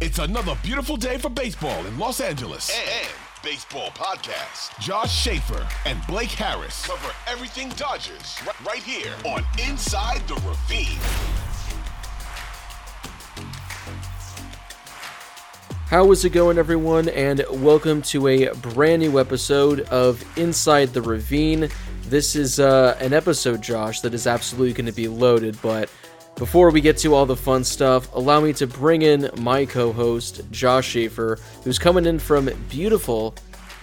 It's another beautiful day for baseball in Los Angeles. And baseball podcast. Josh Schaefer and Blake Harris Cover everything Dodgers ri- right here on Inside the Ravine. How is it going, everyone? And welcome to a brand new episode of Inside the Ravine. This is uh, an episode, Josh, that is absolutely going to be loaded. But before we get to all the fun stuff, allow me to bring in my co host, Josh Schaefer, who's coming in from beautiful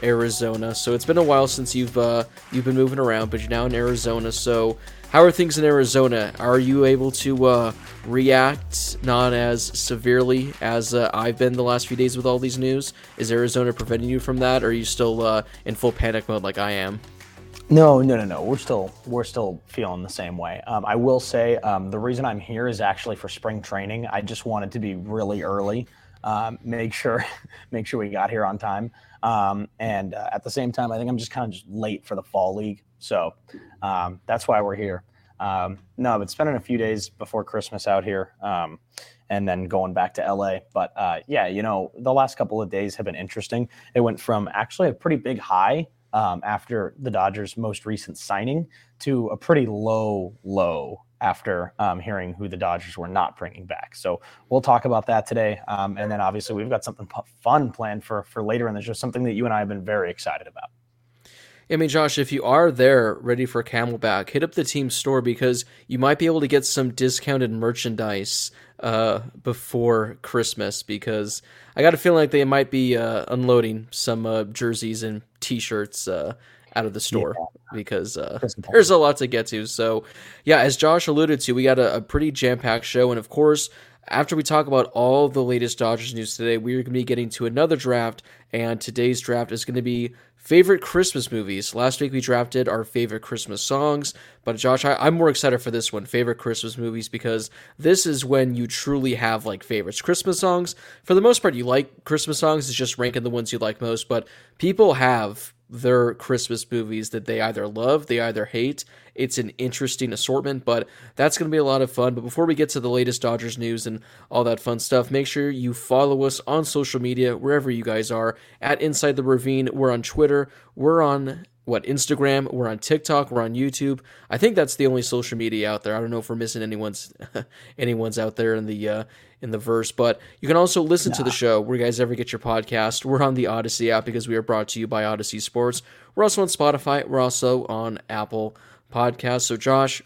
Arizona. So it's been a while since you've uh, you've been moving around, but you're now in Arizona. So how are things in Arizona? Are you able to uh, react not as severely as uh, I've been the last few days with all these news? Is Arizona preventing you from that, or are you still uh, in full panic mode like I am? No, no, no, no. We're still we're still feeling the same way. Um, I will say um, the reason I'm here is actually for spring training. I just wanted to be really early, um, make sure make sure we got here on time, um, and uh, at the same time, I think I'm just kind of just late for the fall league. So um, that's why we're here. Um, no, but spending a few days before Christmas out here, and then going back to LA. But uh, yeah, you know, the last couple of days have been interesting. It went from actually a pretty big high um, after the Dodgers' most recent signing to a pretty low low after um, hearing who the Dodgers were not bringing back. So we'll talk about that today, um, and then obviously we've got something fun planned for for later in the show, something that you and I have been very excited about. I mean, Josh, if you are there ready for Camelback, hit up the team store because you might be able to get some discounted merchandise uh, before Christmas. Because I got a feeling like they might be uh, unloading some uh, jerseys and T-shirts uh, out of the store because uh, there's a lot to get to. So, yeah, as Josh alluded to, we got a, a pretty jam-packed show, and of course. After we talk about all the latest Dodgers news today, we're going to be getting to another draft, and today's draft is going to be favorite Christmas movies. Last week we drafted our favorite Christmas songs, but Josh, I, I'm more excited for this one, favorite Christmas movies, because this is when you truly have like favorites. Christmas songs, for the most part, you like Christmas songs, it's just ranking the ones you like most, but people have their Christmas movies that they either love, they either hate. It's an interesting assortment, but that's going to be a lot of fun. But before we get to the latest Dodgers news and all that fun stuff, make sure you follow us on social media, wherever you guys are, at Inside the Ravine. We're on Twitter, we're on what Instagram, we're on TikTok, we're on YouTube. I think that's the only social media out there. I don't know if we're missing anyone's anyone's out there in the uh, in the verse, but you can also listen to the show where you guys ever get your podcast. We're on the Audacy app because we are brought to you by Audacy Sports. We're also on Spotify. We're also on Apple Podcasts. So Josh,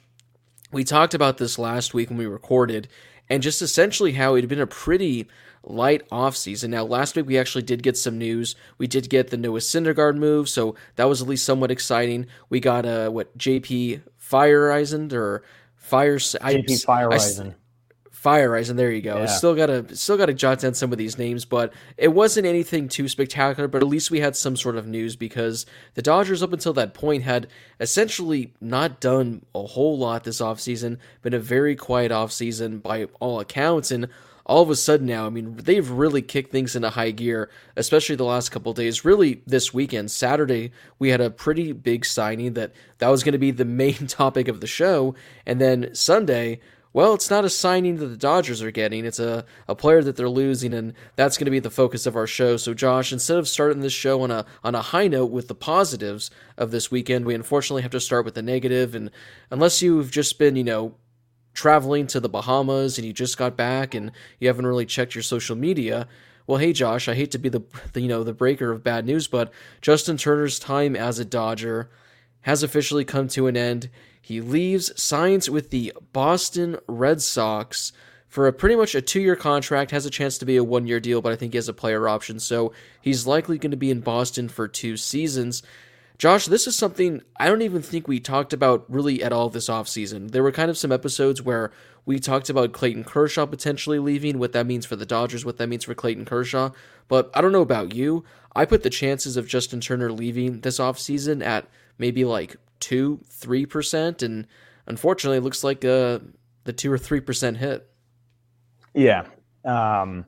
we talked about this last week when we recorded, and just essentially how it had been a pretty light off season. Now, last week we actually did get some news. We did get the Noah Syndergaard move, so that was at least somewhat exciting. We got uh what JP Feyereisen or Fire JP Feyereisen. Feyereisen, there you go. Yeah. Still gotta still gotta jot down some of these names, but it wasn't anything too spectacular, but at least we had some sort of news because the Dodgers up until that point had essentially not done a whole lot this offseason, been a very quiet offseason by all accounts, and all of a sudden now, I mean, they've really kicked things into high gear, especially the last couple days. Really, this weekend, Saturday, we had a pretty big signing that that was going to be the main topic of the show, and then Sunday. Well, it's not a signing that the Dodgers are getting. It's a, a player that they're losing, and that's going to be the focus of our show. So, Josh, instead of starting this show on a on a high note with the positives of this weekend, we unfortunately have to start with the negative. And unless you've just been, you know, traveling to the Bahamas and you just got back and you haven't really checked your social media, well, hey Josh, I hate to be the, the you know the breaker of bad news, but Justin Turner's time as a Dodger has officially come to an end. He leaves, signs with the Boston Red Sox for a pretty much a two-year contract. Has a chance to be a one-year deal, but I think he has a player option, so he's likely going to be in Boston for two seasons. Josh, this is something I don't even think we talked about really at all this offseason. There were kind of some episodes where we talked about Clayton Kershaw potentially leaving, what that means for the Dodgers, what that means for Clayton Kershaw. But I don't know about you. I put the chances of Justin Turner leaving this offseason at maybe like 2 3%. And unfortunately, it looks like uh, the 2 or 3% hit. Yeah. Um,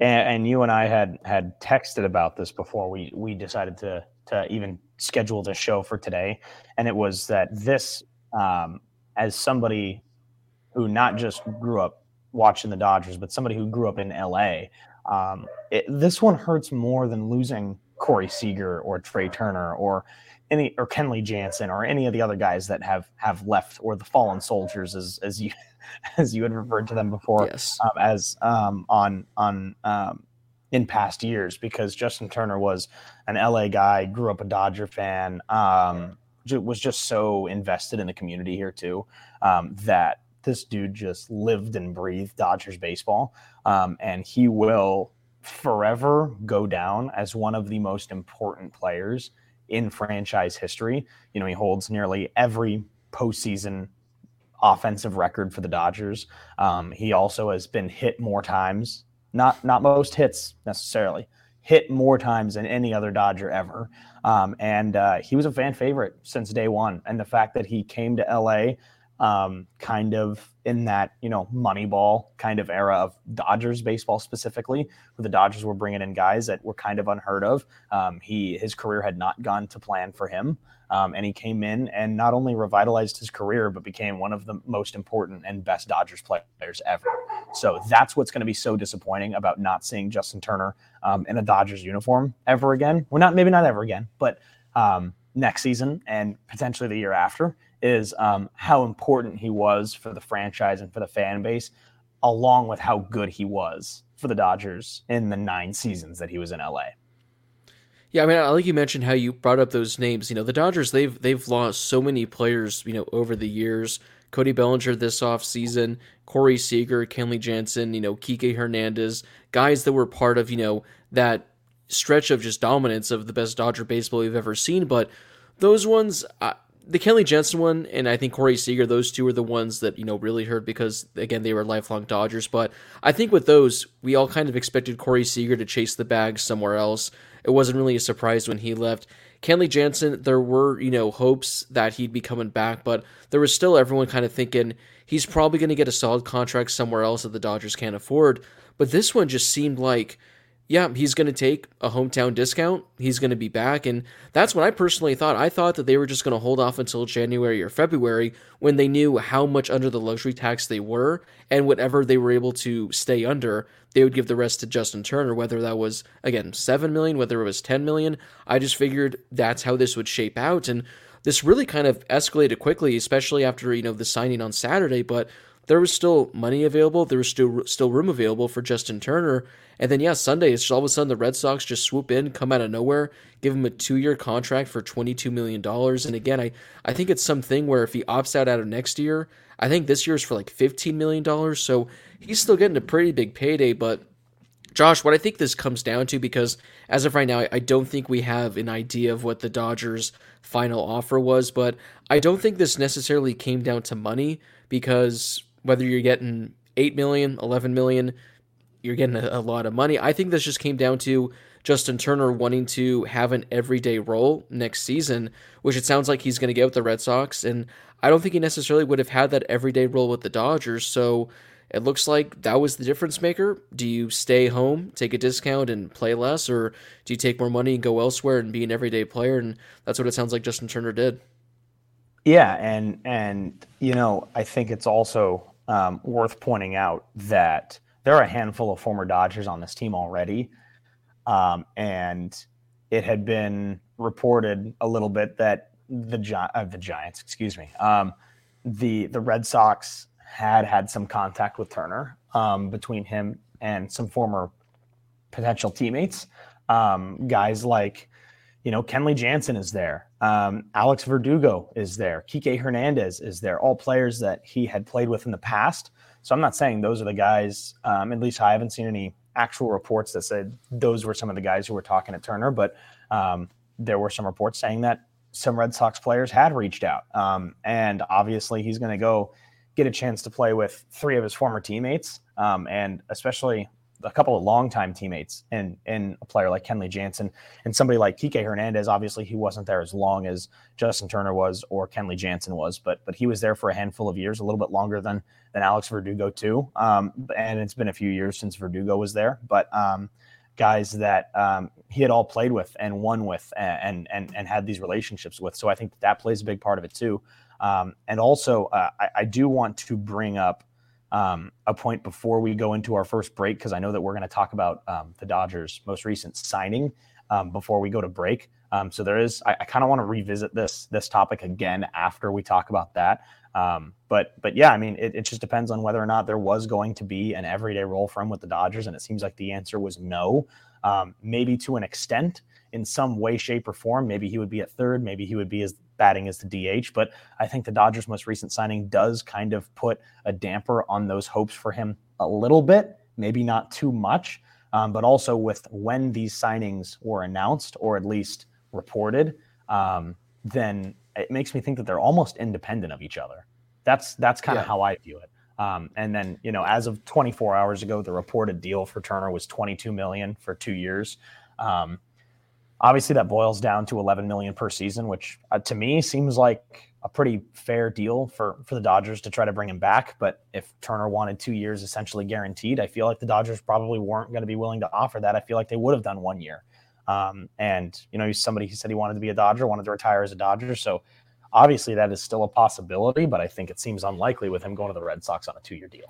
and, and you and I had had texted about this before we we decided to to even schedule the show for today, and it was that this, um, as somebody who not just grew up watching the Dodgers, but somebody who grew up in LA. Um, it, this one hurts more than losing Corey Seager or Trea Turner or any or Kenley Jansen or any of the other guys that have have left or the fallen soldiers as as you as you had referred to them before Yes. um, as um, on on um, in past years because Justin Turner was an LA guy, grew up a Dodger fan, um, was just so invested in the community here too um, that this dude just lived and breathed Dodgers baseball, um, and he will forever go down as one of the most important players in franchise history. You know, he holds nearly every postseason offensive record for the Dodgers. Um, he also has been hit more times, not not most hits necessarily, hit more times than any other Dodger ever. Um, and uh, he was a fan favorite since day one. And the fact that he came to LA um, kind of in that you know Moneyball kind of era of Dodgers baseball specifically, where the Dodgers were bringing in guys that were kind of unheard of. Um, he his career had not gone to plan for him, um, and he came in and not only revitalized his career, but became one of the most important and best Dodgers players ever. So that's what's going to be so disappointing about not seeing Justin Turner um, in a Dodgers uniform ever again. Well, not maybe not ever again, but um, next season and potentially the year after is um, how important he was for the franchise and for the fan base, along with how good he was for the Dodgers in the nine seasons that he was in LA. Yeah, I mean, I like you mentioned how you brought up those names. You know, the Dodgers they've they've lost so many players. You know, over the years. Cody Bellinger this offseason, Corey Seager, Kenley Jansen, you know, Kike Hernandez, guys that were part of you know that stretch of just dominance of the best Dodger baseball we've ever seen. But those ones, the Kenley Jansen one, and I think Corey Seager, those two are the ones that you know really hurt because again they were lifelong Dodgers. But I think with those, we all kind of expected Corey Seager to chase the bag somewhere else. It wasn't really a surprise when he left. Kenley Jansen, there were you know hopes that he'd be coming back, but there was still everyone kind of thinking he's probably going to get a solid contract somewhere else that the Dodgers can't afford. But this one just seemed like yeah, he's going to take a hometown discount. He's going to be back. And that's what I personally thought. I thought that they were just going to hold off until January or February when they knew how much under the luxury tax they were. And whatever they were able to stay under, they would give the rest to Justin Turner, whether that was, again, 7 million, whether it was 10 million. I just figured that's how this would shape out. And this really kind of escalated quickly, especially after, you know, the signing on Saturday. But there was still money available. There was still still room available for Justin Turner. And then yeah, Sunday, it's all of a sudden the Red Sox just swoop in, come out of nowhere, give him a two year contract for twenty two million dollars. And again, I I think it's something where if he opts out out of next year, I think this year's for like fifteen million dollars. So he's still getting a pretty big payday, but. Josh, what I think this comes down to, because as of right now, I don't think we have an idea of what the Dodgers' final offer was, but I don't think this necessarily came down to money because whether you're getting 8 million, 11 million, you're getting a, a lot of money. I think this just came down to Justin Turner wanting to have an everyday role next season, which it sounds like he's going to get with the Red Sox. And I don't think he necessarily would have had that everyday role with the Dodgers. So it looks like that was the difference maker. Do you stay home, take a discount, and play less, or do you take more money and go elsewhere and be an everyday player? And that's what it sounds like Justin Turner did. Yeah, and and you know, I think it's also um, worth pointing out that there are a handful of former Dodgers on this team already, um, and it had been reported a little bit that the Gi- uh, the Giants, excuse me, um, the the Red Sox had had some contact with Turner um, between him and some former potential teammates, um, guys like you know, Kenley Jansen is there. Um, Alex Verdugo is there. Kike Hernandez is there. All players that he had played with in the past. So I'm not saying those are the guys. Um, at least I haven't seen any actual reports that said those were some of the guys who were talking to Turner. But um, there were some reports saying that some Red Sox players had reached out. Um, and obviously, he's going to go get a chance to play with three of his former teammates, um, and especially a couple of longtime teammates and in a player like Kenley Jansen and somebody like Kike Hernandez. Obviously, he wasn't there as long as Justin Turner was or Kenley Jansen was, but but he was there for a handful of years, a little bit longer than than Alex Verdugo too. Um, and it's been a few years since Verdugo was there, but um, guys that um, he had all played with and won with and and and had these relationships with. So I think that, that plays a big part of it too. Um, and also, uh, I, I do want to bring up um, a point before we go into our first break because I know that we're going to talk about um, the Dodgers' most recent signing um, before we go to break. Um, so there is, I, I kind of want to revisit this this topic again after we talk about that. Um, but but yeah, I mean, it, it, just depends on whether or not there was going to be an everyday role for him with the Dodgers, and it seems like the answer was no. Um, maybe to an extent, in some way, shape, or form. Maybe he would be at third. Maybe he would be as batting as the DH. But I think the Dodgers' most recent signing does kind of put a damper on those hopes for him a little bit. Maybe not too much, um, but also with when these signings were announced or at least reported, um, then it makes me think that they're almost independent of each other. That's that's kind of yeah. how I view it. Um, and then you know, as of 24 hours ago, the reported deal for Turner was 22 million for two years. Um, Obviously, that boils down to 11 million per season, which uh, to me seems like a pretty fair deal for for the Dodgers to try to bring him back. But if Turner wanted two years essentially guaranteed, I feel like the Dodgers probably weren't going to be willing to offer that. I feel like they would have done one year. Um, and you know, he's somebody who said he wanted to be a Dodger, wanted to retire as a Dodger. So obviously, that is still a possibility, but I think it seems unlikely with him going to the Red Sox on a two year deal.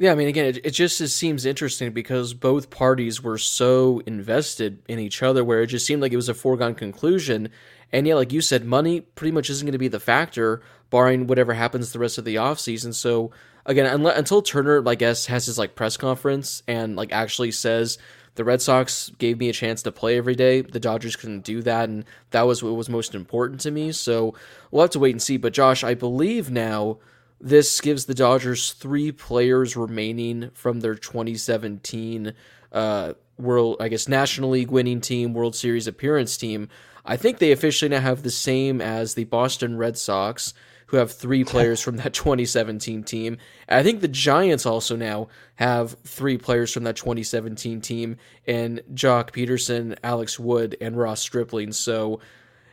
Yeah, I mean, again, it, it just it seems interesting because both parties were so invested in each other, where it just seemed like it was a foregone conclusion. And yeah, like you said, money pretty much isn't going to be the factor, barring whatever happens the rest of the offseason. So again, until Turner, I guess, has his like press conference and like actually says the Red Sox gave me a chance to play every day, the Dodgers couldn't do that, and that was what was most important to me. So we'll have to wait and see. But Josh, I believe now this gives the Dodgers three players remaining from their 2017 uh, World, I guess, National League winning team, World Series appearance team. I think they officially now have the same as the Boston Red Sox, who have three players from that 2017 team. I think the Giants also now have three players from that 2017 team, and Joc Pederson, Alex Wood, and Ross Stripling. So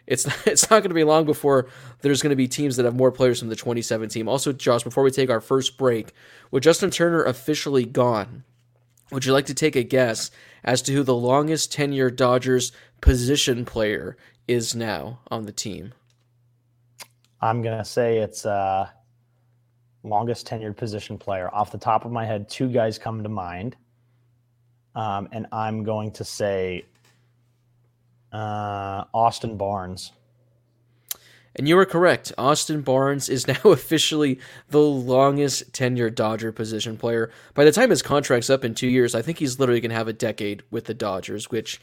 it's not, it's not going to be long before there's going to be teams that have more players from the 2017 Also, Josh, before we take our first break, with Justin Turner officially gone, would you like to take a guess as to who the longest tenure Dodgers position player is now on the team? I'm going to say it's uh, longest tenured position player. Off the top of my head, two guys come to mind. Um, and I'm going to say uh, Austin Barnes. And you were correct. Austin Barnes is now officially the longest tenured Dodger position player. By the time his contract's up in two years, I think he's literally going to have a decade with the Dodgers, which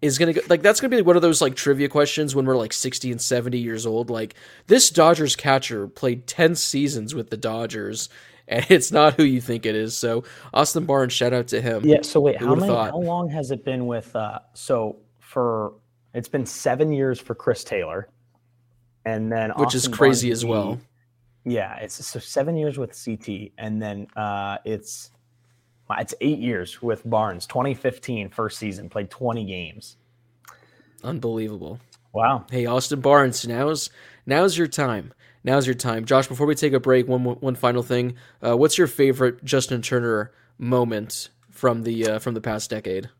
is going to go like that's going to be one of those like trivia questions when we're like 60 and 70 years old. Like this Dodgers catcher played 10 seasons with the Dodgers and it's not who you think it is. So Austin Barnes, shout out to him. Yeah. So wait, how many, how long has it been with? Uh, so for it's been seven years for Chris Taylor, and then which Austin is crazy Barnes, as well. Yeah, it's so seven years with CT, and then uh, it's it's eight years with Barnes. 2015 first season, played 20 games. Unbelievable. Wow. Hey, Austin Barnes, now's now's your time. Now's your time, Josh. Before we take a break, one one final thing. Uh, what's your favorite Justin Turner moment from the uh, from the past decade?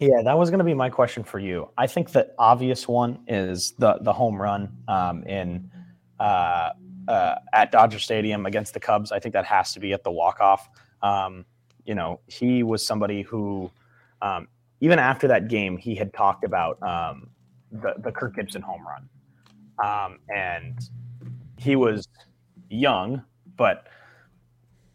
Yeah, that was going to be my question for you. I think the obvious one is the the home run um, in uh, uh, at Dodger Stadium against the Cubs. I think that has to be at the walk off. Um, you know, he was somebody who, um, even after that game, he had talked about um, the the Kirk Gibson home run, um, and he was young, but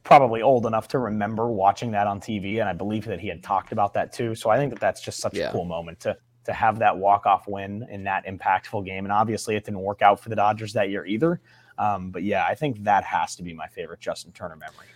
probably old enough to remember watching that on TV, and I believe that he had talked about that too. So I think that that's just such yeah. a cool moment to to have that walk off win in that impactful game. And obviously, it didn't work out for the Dodgers that year either. Um, but yeah, I think that has to be my favorite Justin Turner memory.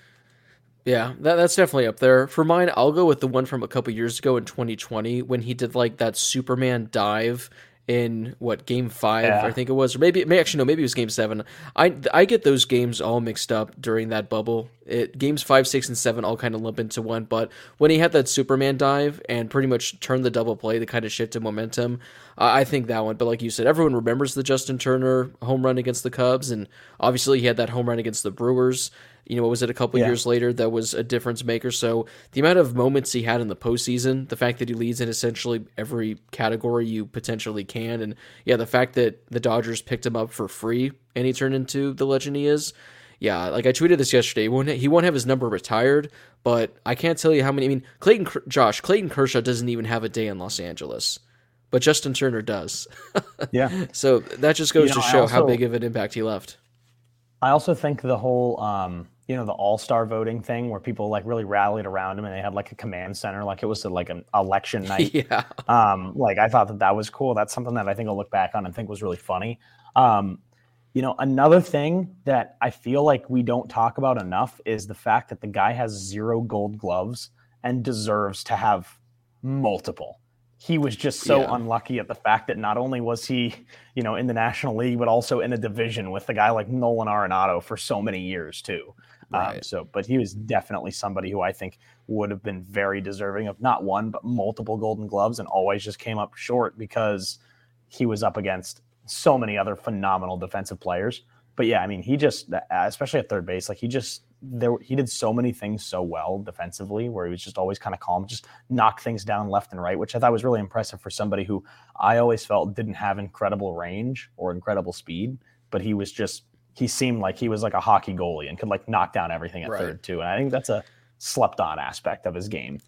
Yeah, that, that's definitely up there. For mine, I'll go with the one from a couple years ago in 2020 when he did like that Superman dive in what game five yeah. I think it was, or maybe, maybe actually no, maybe it was game seven. I I get those games all mixed up during that bubble. It games five, six, and seven all kind of lump into one. But when he had that Superman dive and pretty much turned the double play, the kind of shifted momentum, uh, I think that one. But like you said, everyone remembers the Justin Turner home run against the Cubs, and obviously he had that home run against the Brewers you know, what was it a couple yeah. years later that was a difference maker. So the amount of moments he had in the postseason, the fact that he leads in essentially every category you potentially can, and yeah, the fact that the Dodgers picked him up for free and he turned into the legend he is. yeah, like I tweeted this yesterday. He won't, he won't have his number retired, but I can't tell you how many. I mean, Clayton, Josh, Clayton Kershaw doesn't even have a day in Los Angeles, but Justin Turner does. yeah. So that just goes You know, to show how big of an impact he left. I also think the whole, um, you know, the All Star voting thing where people like really rallied around him and they had like a command center, like it was like an election night. yeah. um, like I thought that that was cool. That's something that I think I'll look back on and think was really funny. Um, you know, another thing that I feel like we don't talk about enough is the fact that the guy has zero gold gloves and deserves to have multiple. He was just so Yeah. unlucky at the fact that not only was he, you know, in the National League, but also in a division with a guy like Nolan Arenado for so many years too. Um, so, but he was definitely somebody who I think would have been very deserving of not one but multiple Golden Gloves, and always just came up short because he was up against so many other phenomenal defensive players. But yeah, I mean, he just, especially at third base, like he just there he did so many things so well defensively, where he was just always kind of calm, just knock things down left and right, which I thought was really impressive for somebody who I always felt didn't have incredible range or incredible speed, but he was just he seemed like he was like a hockey goalie and could like knock down everything at Right. third too. And I think that's a slept on aspect of his game.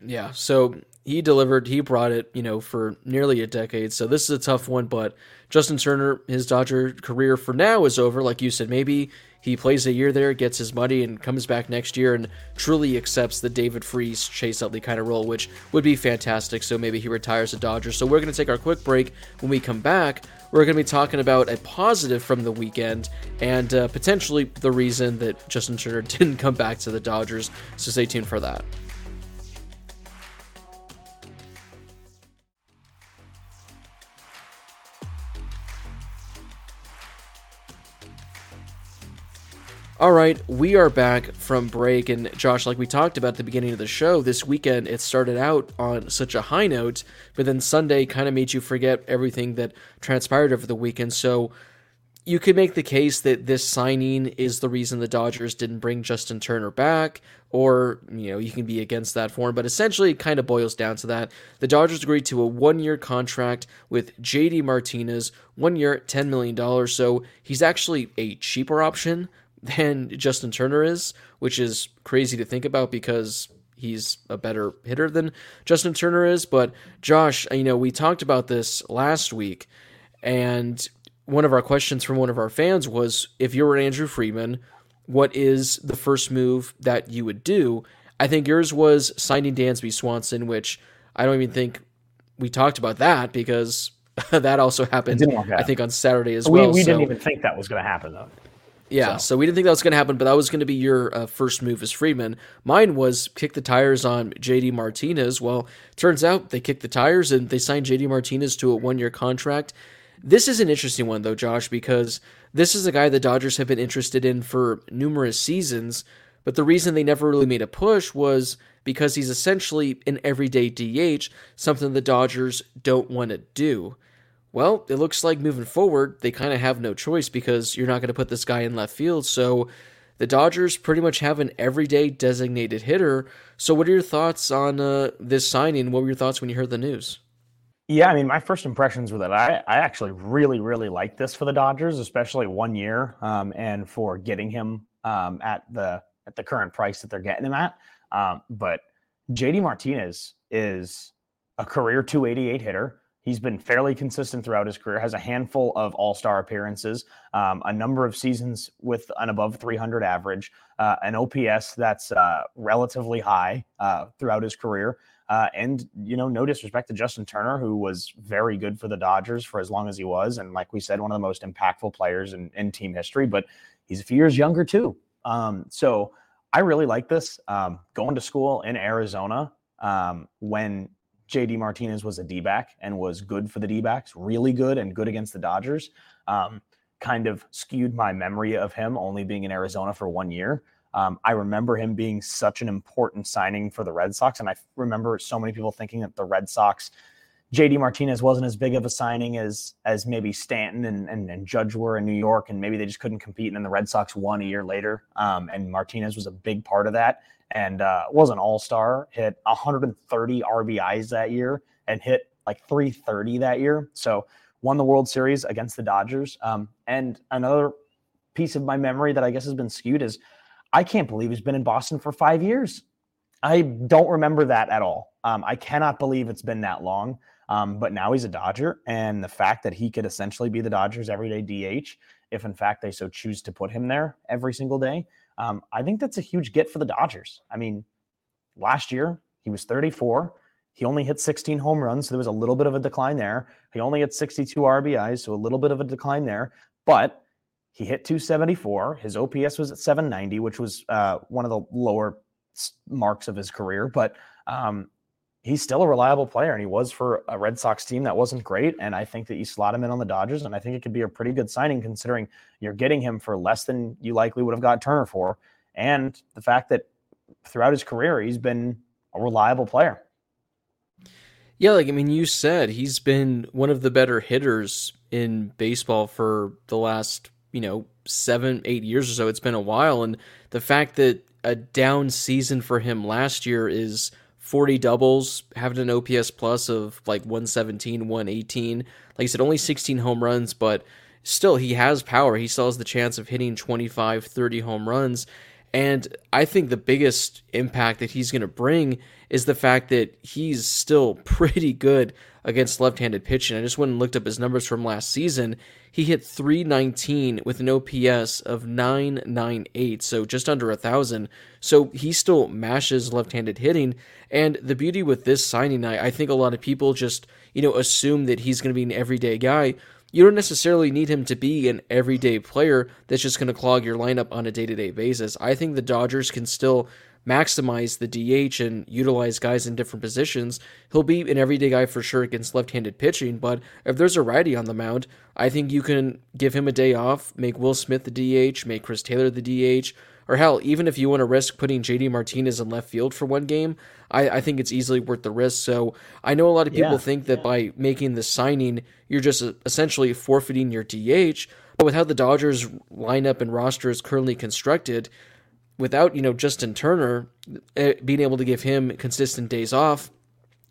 Yeah, so he delivered, he brought it, you know, for nearly a decade. So this is a tough one, but Justin Turner, his Dodger career for now is over. Like you said, maybe he plays a year there, gets his money, and comes back next year and truly accepts the David Freese, Chase Utley kind of role, which would be fantastic. So maybe he retires a Dodger. So we're going to take our quick break. When we come back, we're going to be talking about a positive from the weekend and uh, potentially the reason that Justin Turner didn't come back to the Dodgers. So stay tuned for that. All right, we are back from break. And Josh, like we talked about at the beginning of the show, this weekend it started out on such a high note, but then Sunday kind of made you forget everything that transpired over the weekend. So you could make the case that this signing is the reason the Dodgers didn't bring Justin Turner back, or, you know, you can be against that form. but essentially it kind of boils down to that. The Dodgers agreed to a one year contract with JD Martinez, one year, $10 million. So he's actually a cheaper option than Justin Turner is, which is crazy to think about because he's a better hitter than Justin Turner is. But Josh, you know, we talked about this last week, and one of our questions from one of our fans was if you were Andrew Friedman, what is the first move that you would do? I think yours was signing Dansby Swanson, which I don't even think we talked about that because that also happened, didn't work out. I think, on Saturday as we well. we so- didn't even think that was going to happen though. Yeah, so. we didn't think that was going to happen, but that was going to be your uh, first move as Friedman. Mine was kick the tires on JD Martinez. Well, turns out they kicked the tires and they signed JD Martinez to a one year contract. This is an interesting one, though, Josh, because this is a guy the Dodgers have been interested in for numerous seasons, but the reason they never really made a push was because he's essentially an everyday DH, something the Dodgers don't want to do. Well, it looks like moving forward, they kind of have no choice because you're not going to put this guy in left field. So the Dodgers pretty much have an everyday designated hitter. So, what are your thoughts on uh, this signing? What were your thoughts when you heard the news? Yeah, I mean, my first impressions were that I, I actually really, really like this for the Dodgers, especially one year, um, and for getting him um, at the at the current price that they're getting him at. Um, but JD Martinez is a career 288 hitter. He's been fairly consistent throughout his career. Has a handful of All Star appearances, um, a number of seasons with an above 300 average, uh, an OPS that's uh, relatively high uh, throughout his career. Uh, and you know, no disrespect to Justin Turner, who was very good for the Dodgers for as long as he was, and like we said, one of the most impactful players in, in team history. But he's a few years younger too. Um, so I really like this. Um, going to school in Arizona um, when JD Martinez was a D back and was good for the D backs, really good and good against the Dodgers. Um, kind of skewed my memory of him only being in Arizona for one year. Um, I remember him being such an important signing for the Red Sox, and I remember so many people thinking that the Red Sox, JD Martinez wasn't as big of a signing as as maybe Stanton and, and, and Judge were in New York, and maybe they just couldn't compete. And then the Red Sox won a year later, um, and Martinez was a big part of that, and uh, was an All Star, hit 130 RBIs that year, and hit like 330 that year. So won the World Series against the Dodgers, um, and another piece of my memory that I guess has been skewed is I can't believe he's been in Boston for five years. I don't remember that at all. Um, I cannot believe it's been that long. Um, but now he's a Dodger, and the fact that he could essentially be the Dodgers' everyday DH, if in fact they so choose to put him there every single day, um, I think that's a huge get for the Dodgers. I mean, last year he was 34. He only hit 16 home runs, so there was a little bit of a decline there. He only hit 62 RBIs, so a little bit of a decline there. But he hit 274. His OPS was at 790, which was uh, one of the lower marks of his career. But um, he's still a reliable player, and he was for a Red Sox team that wasn't great. And I think that you slot him in on the Dodgers, and I think it could be a pretty good signing considering you're getting him for less than you likely would have got Turner for, and the fact that throughout his career he's been a reliable player. Yeah, like I mean, you said he's been one of the better hitters in baseball for the last you know seven, eight years or so. It's been a while, and the fact that a down season for him last year is 40 doubles, having an OPS plus of like 117, 118. Like I said, only 16 home runs, but still, he has power. He still has the chance of hitting 25, 30 home runs. And I think the biggest impact that he's going to bring is the fact that he's still pretty good against left handed pitching. I just went and looked up his numbers from last season. He hit 319 with an OPS of 998, so just under a thousand. So he still mashes left-handed hitting. And the beauty with this signing, I, I think a lot of people just you know assume that he's going to be an everyday guy. You don't necessarily need him to be an everyday player that's just going to clog your lineup on a day-to-day basis. I think the Dodgers can still maximize the DH and utilize guys in different positions, he'll be an everyday guy for sure against left handed pitching. But if there's a righty on the mound, I think you can give him a day off, make Will Smith the DH, make Chris Taylor the DH, or hell, even if you want to risk putting JD Martinez in left field for one game, I, I think it's easily worth the risk. So I know a lot of people yeah. think that by making the signing, you're just essentially forfeiting your DH. But with how the Dodgers lineup and roster is currently constructed, without you know Justin Turner eh, being able to give him consistent days off,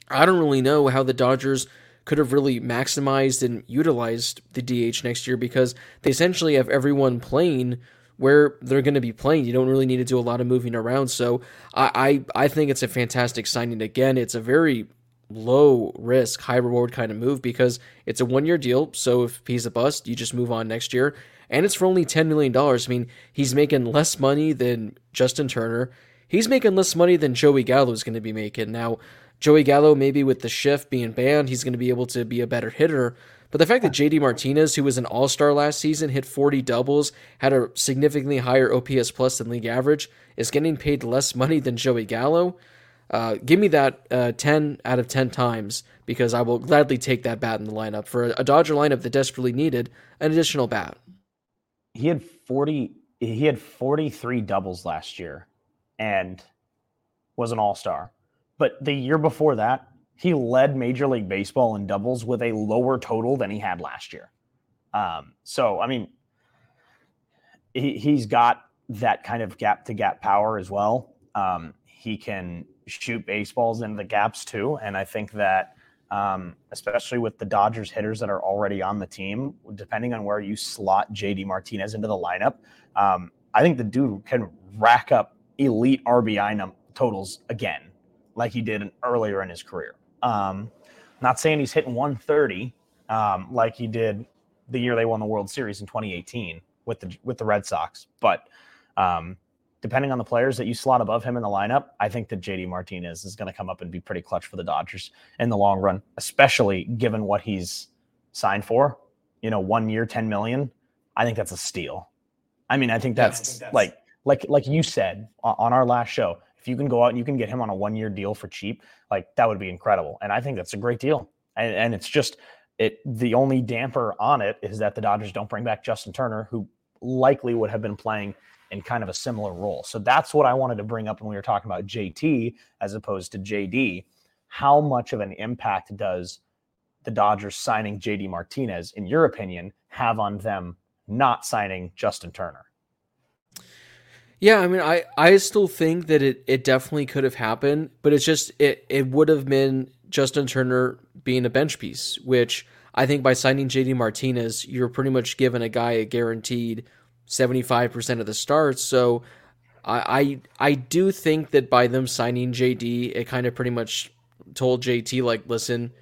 I don't really know how the Dodgers could have really maximized and utilized the DH next year because they essentially have everyone playing where they're going to be playing. You don't really need to do a lot of moving around. So I, I, I think it's a fantastic signing. Again, it's a very low risk, high reward kind of move because it's a one year deal. So if he's a bust, you just move on next year and it's for only $10 million. I mean, he's making less money than Justin Turner. He's making less money than Joey Gallo is going to be making. Now, Joey Gallo, maybe with the shift being banned, he's going to be able to be a better hitter. But the fact that JD Martinez, who was an all star last season, hit 40 doubles, had a significantly higher OPS plus than league average, is getting paid less money than Joey Gallo. Uh, give me that uh, 10 out of 10 times because I will gladly take that bat in the lineup for a Dodger lineup that desperately needed an additional bat he had 40 he had 43 doubles last year and was an all-star. But the year before that, he led Major League Baseball in doubles with a lower total than he had last year. Um, so I mean, he, he's got that kind of gap to gap power as well. Um, he can shoot baseballs into the gaps too, and I think that um, especially with the Dodgers hitters that are already on the team, depending on where you slot JD Martinez into the lineup. Um, I think the dude can rack up elite RBI num- totals again, like he did earlier in his career. Um, not saying he's hitting 130 um, like he did the year they won the World Series in 2018 with the with the Red Sox, but um, depending on the players that you slot above him in the lineup, I think that JD Martinez is going to come up and be pretty clutch for the Dodgers in the long run, especially given what he's signed for. You know, one year, 10 million. I think that's a steal. I mean, I think that's, yeah, I think that's like like like you said on our last show. If you can go out and you can get him on a one year deal for cheap, like that would be incredible. And I think that's a great deal. And, and it's just it. The only damper on it is that the Dodgers don't bring back Justin Turner, who likely would have been playing in kind of a similar role. So that's what I wanted to bring up when we were talking about JT as opposed to JD. How much of an impact does the Dodgers signing JD Martinez, in your opinion, have on them not signing Justin Turner? Yeah, I mean, I, I still think that it, it definitely could have happened, but it's just it it would have been Justin Turner being a bench piece, which I think by signing JD Martinez, you're pretty much giving a guy a guaranteed 75% of the starts. So I, I I do think that by them signing JD, it kind of pretty much told JT like, listen,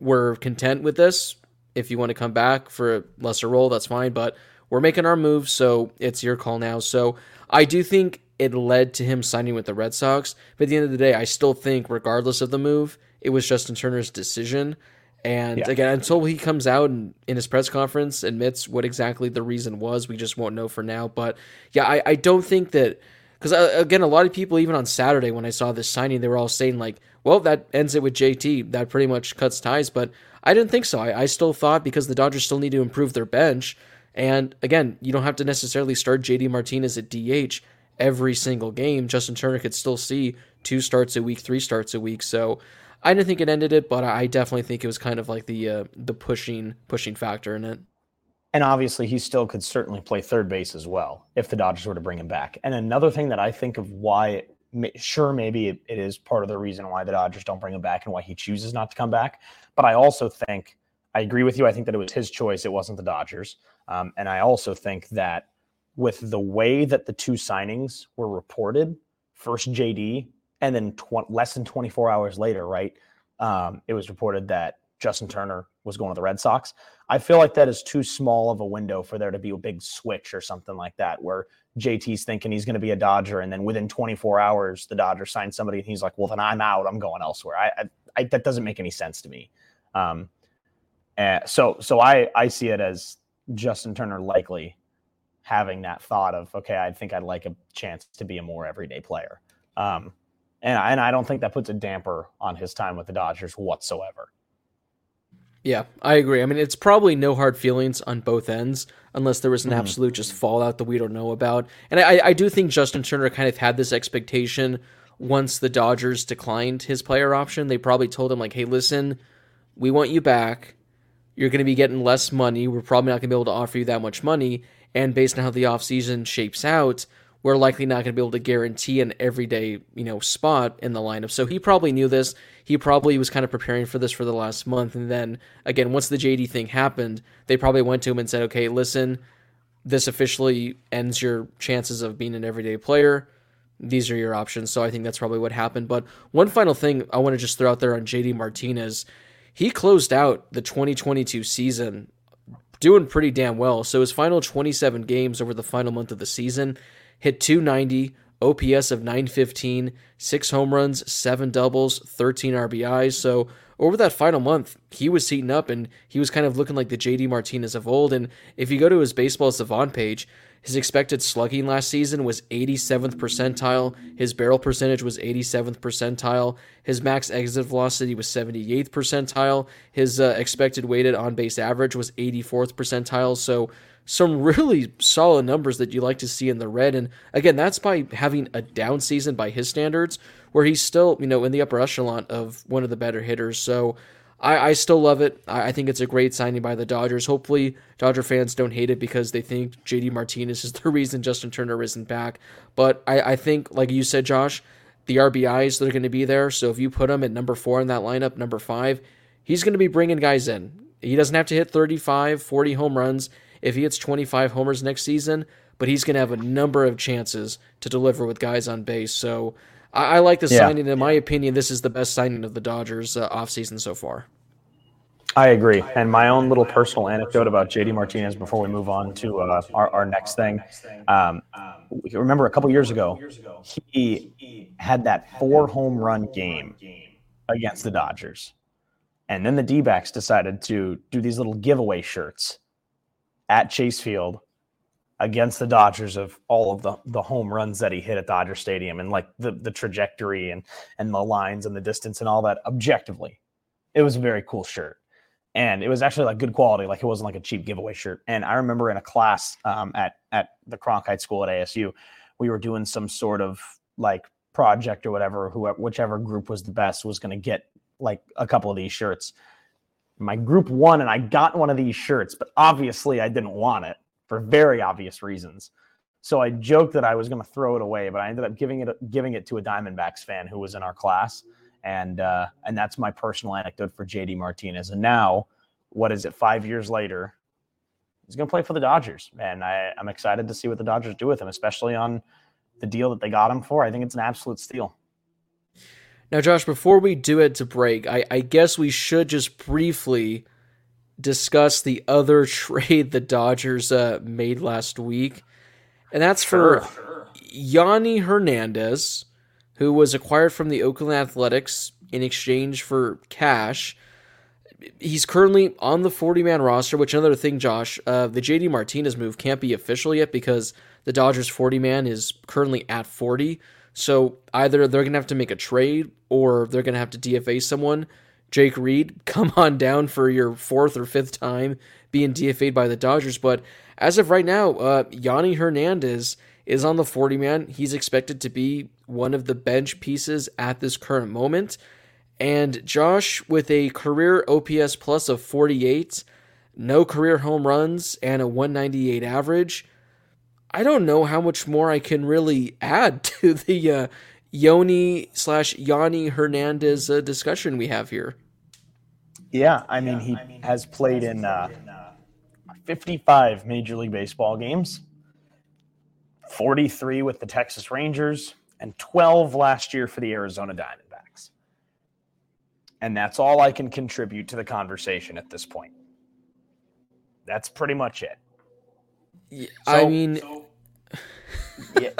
we're content with this. If you want to come back for a lesser role, that's fine. But we're making our move, so it's your call now. So I do think it led to him signing with the Red Sox. But at the end of the day, I still think, regardless of the move, it was Justin Turner's decision. And yeah. again, until he comes out and in his press conference admits what exactly the reason was, we just won't know for now. But yeah, I, I don't think that because uh, again, a lot of people even on Saturday when I saw this signing, they were all saying like, "Well, that ends it with JT. That pretty much cuts ties." But I didn't think so. I, I still thought because the Dodgers still need to improve their bench, and again, you don't have to necessarily start JD Martinez at DH every single game. Justin Turner could still see two starts a week, three starts a week. So I didn't think it ended it, but I definitely think it was kind of like the uh, the pushing pushing factor in it. And obviously, he still could certainly play third base as well if the Dodgers were to bring him back. And another thing that I think of why, sure, maybe it, it is part of the reason why the Dodgers don't bring him back and why he chooses not to come back. But I also think, I agree with you. I think that it was his choice. It wasn't the Dodgers. Um, and I also think that with the way that the two signings were reported, first JD and then tw- less than 24 hours later, right? Um, it was reported that Justin Turner was going to the Red Sox. I feel like that is too small of a window for there to be a big switch or something like that, where JT's thinking he's going to be a Dodger, and then within 24 hours, the Dodgers sign somebody, and he's like, "Well, then I'm out. I'm going elsewhere." I, I, I that doesn't make any sense to me. Um, and so, so I, I see it as Justin Turner likely having that thought of, okay, I think I'd like a chance to be a more everyday player. Um, and, and I don't think that puts a damper on his time with the Dodgers whatsoever. Yeah, I agree. I mean, it's probably no hard feelings on both ends, unless there was an mm. absolute just fallout that we don't know about. And I, I do think Justin Turner kind of had this expectation once the Dodgers declined his player option. They probably told him, like, hey, listen, we want you back. You're going to be getting less money. We're probably not going to be able to offer you that much money. And based on how the offseason shapes out, we're likely not going to be able to guarantee an everyday, you know, spot in the lineup. So he probably knew this. He probably was kind of preparing for this for the last month. And then again, once the JD thing happened, they probably went to him and said, okay, listen, this officially ends your chances of being an everyday player. These are your options. So I think that's probably what happened. But one final thing I want to just throw out there on JD Martinez. He closed out the 2022 season doing pretty damn well. So his final 27 games over the final month of the season, hit 290, OPS of 915, six home runs, seven doubles, 13 RBIs. So over that final month, he was heating up and he was kind of looking like the JD Martinez of old. And if you go to his baseball savant page, his expected slugging last season was 87th percentile. His barrel percentage was 87th percentile. His max exit velocity was 78th percentile. His uh, expected weighted on base average was 84th percentile. So some really solid numbers that you like to see in the red. And again, that's by having a down season by his standards, where he's still, you know, in the upper echelon of one of the better hitters. So I, I still love it. I, I, think it's a great signing by the Dodgers. Hopefully, Dodger fans don't hate it because they think JD Martinez is the reason Justin Turner isn't back. But I, I think, like you said, Josh, the RBIs that are going to be there. So if you put him at number four in that lineup, number five, he's going to be bringing guys in. He doesn't have to hit 35, 40 home runs if he hits 25 homers next season, but he's going to have a number of chances to deliver with guys on base. So I, I like the yeah. signing. In my opinion, this is the best signing of the Dodgers uh, offseason so far. I agree. And my own little personal anecdote about JD Martinez before we move on to uh, our, our next thing. Um, remember a couple years ago, he had that four home run game against the Dodgers. And then the D backs decided to do these little giveaway shirts at Chase Field against the Dodgers of all of the, the home runs that he hit at Dodger Stadium and like the, the trajectory and, and the lines and the distance and all that objectively. It was a very cool shirt. And it was actually like good quality, like it wasn't like a cheap giveaway shirt. And I remember in a class um, at at the Cronkite School at ASU, we were doing some sort of like project or whatever. Whoever, whichever group was the best was going to get like a couple of these shirts. My group won, and I got one of these shirts, but obviously I didn't want it for very obvious reasons. So I joked that I was going to throw it away, but I ended up giving it giving it to a Diamondbacks fan who was in our class, and uh, and that's my personal anecdote for JD Martinez. And now, what is it? Five years later, he's going to play for the Dodgers, and I, I'm excited to see what the Dodgers do with him, especially on the deal that they got him for. I think it's an absolute steal. Now, Josh, before we do it to break, I, I guess we should just briefly discuss the other trade the Dodgers uh, made last week, and that's for sure. Yonny Hernandez, who was acquired from the Oakland Athletics in exchange for cash. He's currently on the 40 man roster, which another thing, Josh, uh, the JD Martinez move can't be official yet because the Dodgers 40 man is currently at 40. So either they're going to have to make a trade or they're going to have to DFA someone. Jake Reed, come on down for your fourth or fifth time being DFA'd by the Dodgers. But as of right now, uh, Yonny Hernandez is on the 40 man. He's expected to be one of the bench pieces at this current moment. And Josh, with a career OPS plus of 48, no career home runs, and a 198 average, I don't know how much more I can really add to the uh, Yoni slash Yonny Hernandez uh, discussion we have here. Yeah, I mean, he has played in uh, 55 Major League Baseball games, 43 with the Texas Rangers, and 12 last year for the Arizona Diamondbacks. And that's all I can contribute to the conversation at this point. That's pretty much it. Yeah, so, I mean, so, yeah,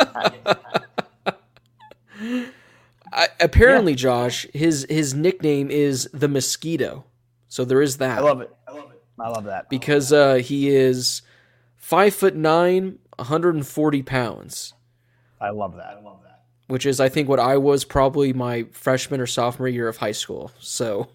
I, apparently, yeah. Josh, his his nickname is the mosquito. So there is that. I love it. I love it. I love that because uh, he is five foot nine, 140 pounds. I love that. I love that. Which is, I think, what I was probably my freshman or sophomore year of high school. So,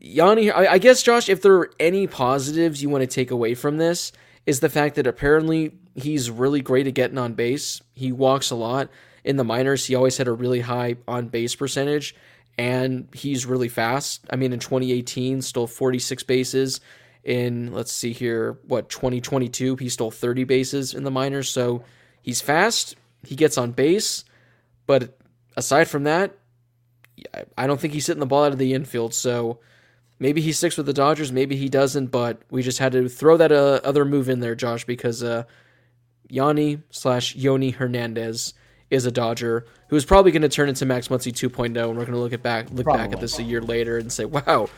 Yanni, I, I guess, Josh, if there are any positives you want to take away from this, is the fact that apparently he's really great at getting on base. He walks a lot. In the minors, he always had a really high on base percentage, and he's really fast. I mean, in 2018, stole 46 bases. In, let's see here, what, 2022, he stole 30 bases in the minors. So he's fast, he gets on base, but aside from that, I don't think he's hitting the ball out of the infield. So maybe he sticks with the Dodgers, maybe he doesn't, but we just had to throw that uh, other move in there, Josh, because uh, Yanni slash Yoni Hernandez is a Dodger who's probably going to turn into Max Muncy 2.0, and we're going to look at back look probably. back at this a year later and say, "Wow,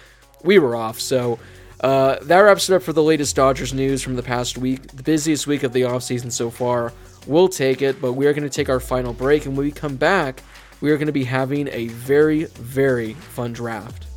we were off." So uh, that wraps it up for the latest Dodgers news from the past week, the busiest week of the offseason so far. We'll take it, but we are going to take our final break, and when we come back, we are going to be having a very, very fun draft.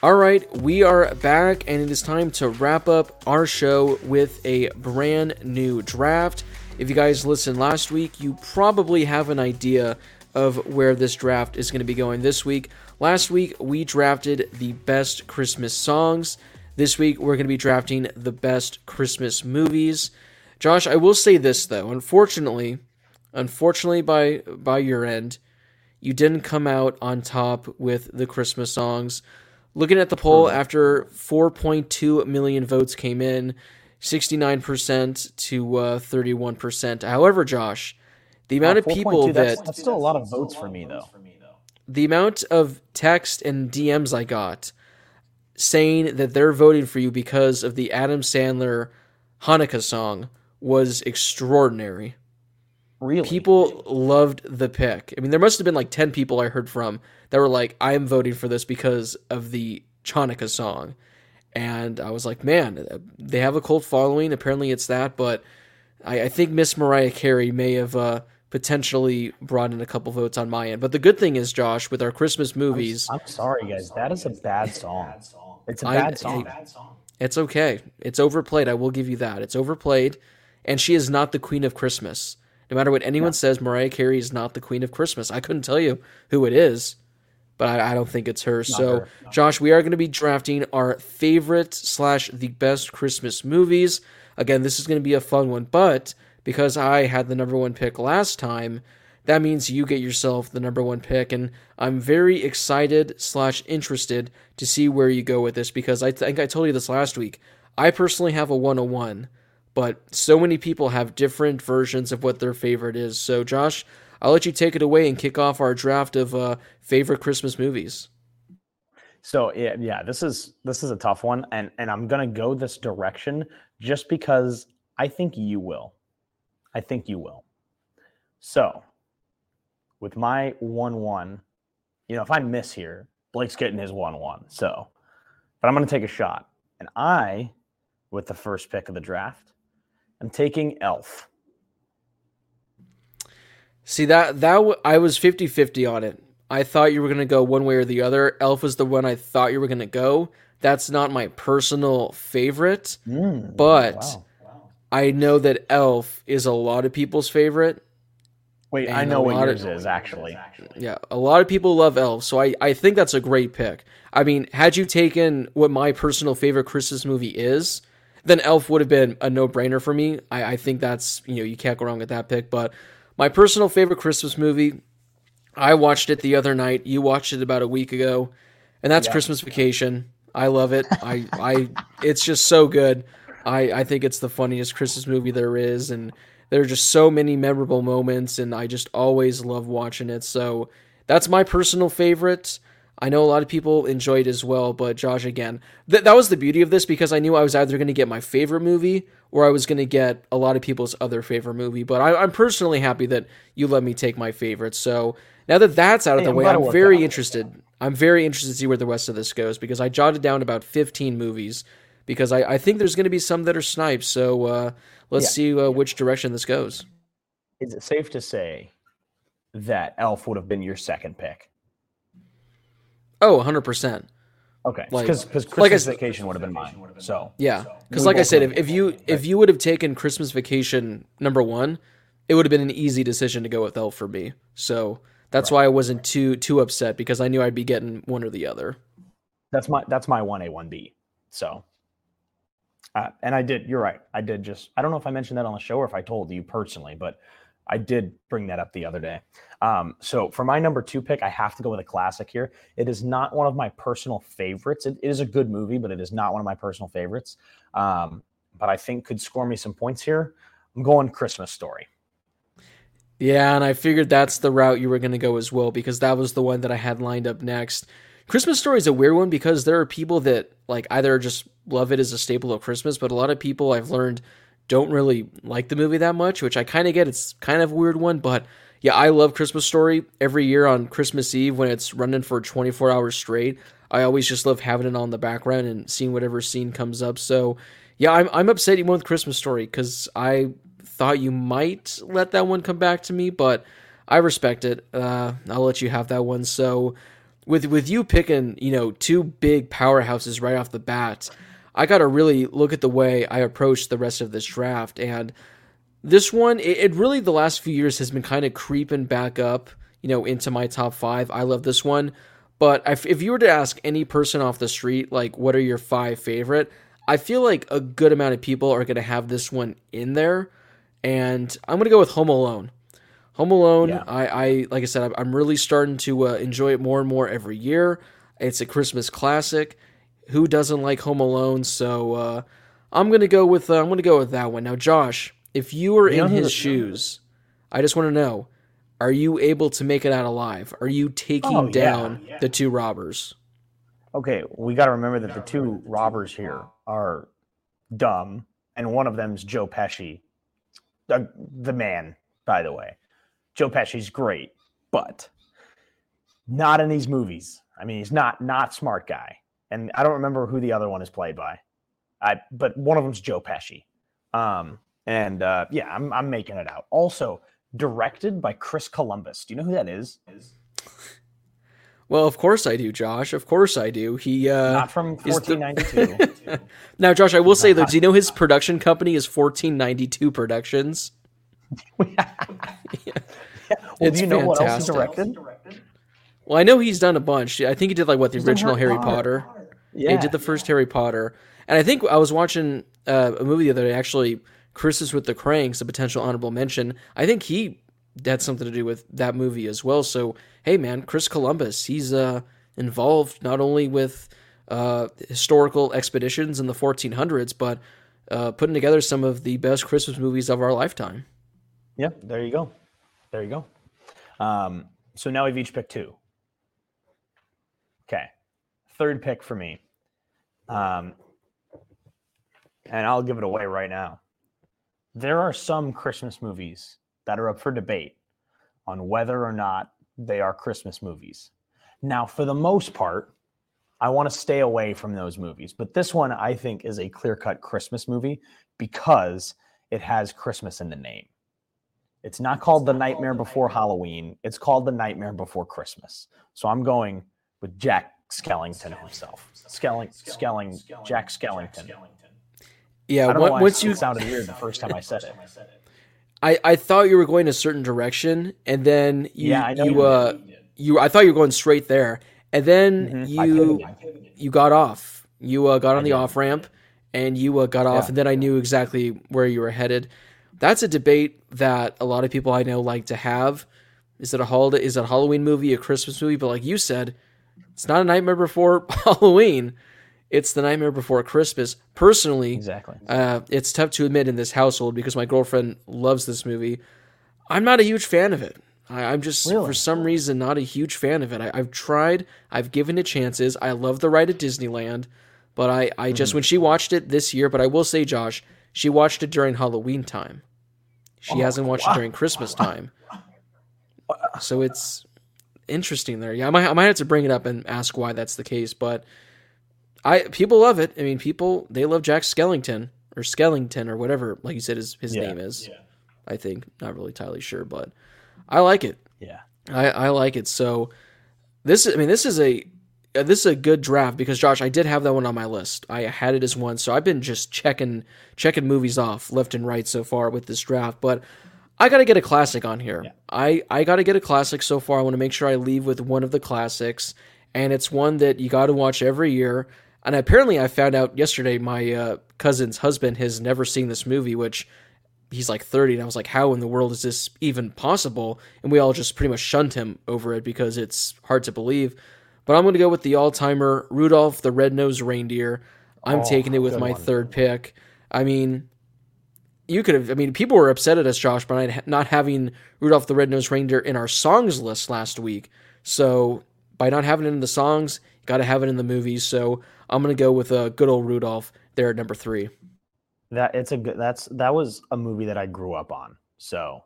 All right, we are back, and it is time to wrap up our show with a brand new draft. If you guys listened last week, you probably have an idea of where this draft is going to be going this week. Last week, we drafted the best Christmas songs. This week, we're going to be drafting the best Christmas movies. Josh, I will say this though. Unfortunately, unfortunately by by your end, you didn't come out on top with the Christmas songs. Looking at the poll, after 4.2 million votes came in, 69% to uh, 31%. However, Josh, the amount uh, of people that that's, that's still a lot of votes for me though. The amount of text and DMs I got saying that they're voting for you because of the Adam Sandler Hanukkah song was extraordinary. Really? People loved the pick. I mean, there must have been like 10 people I heard from that were like, I am voting for this because of the Hanukkah song. And I was like, man, they have a cult following. Apparently it's that, but I, I think Miss Mariah Carey may have uh, potentially brought in a couple votes on my end. But the good thing is, Josh, with our Christmas movies. I'm, I'm sorry, guys. That is a bad song. It's a bad I, song. It's okay. It's overplayed. I will give you that. It's overplayed. And she is not the queen of Christmas. No matter what anyone says, Mariah Carey is not the queen of Christmas. I couldn't tell you who it is, but I, I don't think it's her. Not so, her. Josh, we are going to be drafting our favorite slash the best Christmas movies. Again, this is going to be a fun one, but because I had the number one pick last time, that means you get yourself the number one pick, and I'm very excited slash interested to see where you go with this because I think I told you this last week. I personally have a 101 but so many people have different versions of what their favorite is. So, Josh, I'll let you take it away and kick off our draft of uh, favorite Christmas movies. So yeah, yeah, this is this is a tough one, and and I'm gonna go this direction just because I think you will. I think you will. So, with my one-one, you know, if I miss here, Blake's getting his one-one. So, but I'm gonna take a shot, and I, with the first pick of the draft, I'm taking Elf. See that that w- I was 50-50 on it. I thought you were going to go one way or the other. Elf was the one I thought you were going to go. That's not my personal favorite, Mm, but wow. I know that Elf is a lot of people's favorite. Wait, I know what yours of- is actually. Yeah, a lot of people love Elf, so I, I think that's a great pick. I mean, had you taken what my personal favorite Christmas movie is, then Elf would have been a no brainer for me. I, I think that's, you know, you can't go wrong with that pick. But my personal favorite Christmas movie, I watched it the other night. You watched it about a week ago, and that's Christmas Vacation. I love it. I, I, it's just so good. I, I think it's the funniest Christmas movie there is, and there are just so many memorable moments, and I just always love watching it. So that's my personal favorite. I know a lot of people enjoy it as well, but Josh, again, th- that was the beauty of this because I knew I was either going to get my favorite movie or I was going to get a lot of people's other favorite movie. But I, I'm personally happy that you let me take my favorite. So now that that's out of Hey, the I'm way, I'm very interested. I'm very interested to see where the rest of this goes because I jotted down about 15 movies because I, I think there's going to be some that are snipes. So uh, let's Yeah. see uh, which direction this goes. Is it safe to say that Elf would have been your second pick? Oh, 100%. Okay, Like- because because like I Christmas Vacation would have been mine. So Yeah, because like I said, if, if you if you would have taken Christmas Vacation number one, it would have been an easy decision to go with Elf for me. So that's why I wasn't too too upset because I knew I'd be getting one or the other. that's my that's my one A one B. So, uh, and I did. You're right. I did just. I don't know if I mentioned that on the show or if I told you personally, but I did bring that up the other day. Um, so for my number two pick, I have to go with a classic here. It is not one of my personal favorites. It, is a good movie, but it is not one of my personal favorites. Um, but I think could score me some points here. I'm going Christmas Story. Yeah, and I figured that's the route you were going to go as well because that was the one that I had lined up next. Christmas Story is a weird one because there are people that like either just love it as a staple of Christmas, but a lot of people I've learned don't really like the movie that much, which I kind of get. It's kind of a weird one, but yeah, I love Christmas Story every year on Christmas Eve when it's running for 24 hours straight. I always just love having it on the background and seeing whatever scene comes up. So, yeah, I'm I'm upset you went with Christmas Story because I thought you might let that one come back to me, but I respect it. Uh, I'll let you have that one. So, with with you picking, you know, two big powerhouses right off the bat, I got to really look at the way I approach the rest of this draft. And this one, it, it really the last few years has been kind of creeping back up, you know, into my top five. I love this one, but if, if you were to ask any person off the street, like, what are your five favorite? I feel like a good amount of people are going to have this one in there, and I'm going to go with Home Alone. Home Alone, Yeah. I, I like I said, I'm- I'm really starting to uh, enjoy it more and more every year. It's a Christmas classic. Who doesn't like Home Alone? So uh, I'm gonna go with uh, I'm gonna go with that one. Now, Josh, if you were in his shoes, I just want to know: Are you able to make it out alive? Are you taking Oh, yeah. down the two robbers? Okay, we got to remember that the two robbers here are dumb, and one of them's Joe Pesci, the, the man, by the way. Joe Pesci's great, but not in these movies. I mean, he's not not smart guy, and I don't remember who the other one is played by. I but one of them's Joe Pesci, um, and uh, yeah, I'm I'm making it out. Also directed by Chris Columbus. Do you know who that is? Well, of course I do, Josh. Of course I do. He uh, Not from he's the- 1492. now, Josh. I will say though, do you know his production company is 1492 Productions? well, It's do you know what else he fantastic. directed? Well, I know he's done a bunch. I think he did like what the done original Harry Harry Potter. Potter. Yeah. He did the first Harry Potter, and I think I was watching uh, a movie the other day. Actually, Christmas with the Cranks, a potential honorable mention. I think he had something to do with that movie as well. So, hey, man, Chris Columbus, he's uh, involved not only with uh, historical expeditions in the 1400s, but uh, putting together some of the best Christmas movies of our lifetime. Yeah, there you go. There you go. Um, so now we've each picked two. Okay. Third pick for me. Um, and I'll give it away right now. There are some Christmas movies that are up for debate on whether or not they are Christmas movies. Now, for the most part, I want to stay away from those movies, but this one I think is a clear cut Christmas movie because it has Christmas in the name. It's not called The Nightmare Before Halloween, it's called The Nightmare Before Christmas. So I'm going with Jack Skellington himself. Skelling, Skelling, Jack Skellington. Yeah, I don't know on- why once it you sounded weird the first time I said it. I, I thought you were going a certain direction, and then you Yeah, I know you you uh you I thought you were going straight there, and then Mhm, you you got off. You uh, got on the off ramp, and you uh, got off, Yeah. and then I knew exactly where you were headed. That's a debate that a lot of people I know like to have. Is it a holiday? Is it a Halloween movie, a Christmas movie? But like you said, it's not a Nightmare Before Halloween. It's the Nightmare Before Christmas. Personally, Exactly. uh, it's tough to admit in this household because my girlfriend loves this movie. I'm not a huge fan of it. I, I'm just Really? for some reason not a huge fan of it. I, I've tried, I've given it chances. I love the ride at Disneyland, but I, I just when she watched it this year. But I will say, Josh, she watched it during Halloween time. She hasn't watched it during Christmas time. So it's interesting there. Yeah, I might, I might have to bring it up and ask why that's the case, but I people love it. I mean, people they love Jack Skellington or Skellington or whatever, like you said, his his Yeah. name is. I think not really entirely sure, but I like it. Yeah. I, I like it. So this is, I mean, this is a uh, this is a good draft because Josh, I did have that one on my list. I had it as one, so I've been just checking checking movies off left and right so far with this draft. But I got to get a classic on here. I I got to get a classic so far. I want to make sure I leave with one of the classics, and it's one that you got to watch every year. And apparently, I found out yesterday my uh, cousin's husband has never seen this movie, which he's like 30 and i was like how in the world is this even possible and we all just pretty much shunned him over it because it's hard to believe but i'm going to go with the all-timer rudolph the red-nosed reindeer i'm taking it with my one. third pick i mean you could have i mean people were upset at us josh by not having rudolph the red-nosed reindeer in our songs list last week so by not having it in the songs got to have it in the movies so i'm to go with a good old rudolph there at number three That it's a good. That's that was a movie that I grew up on. So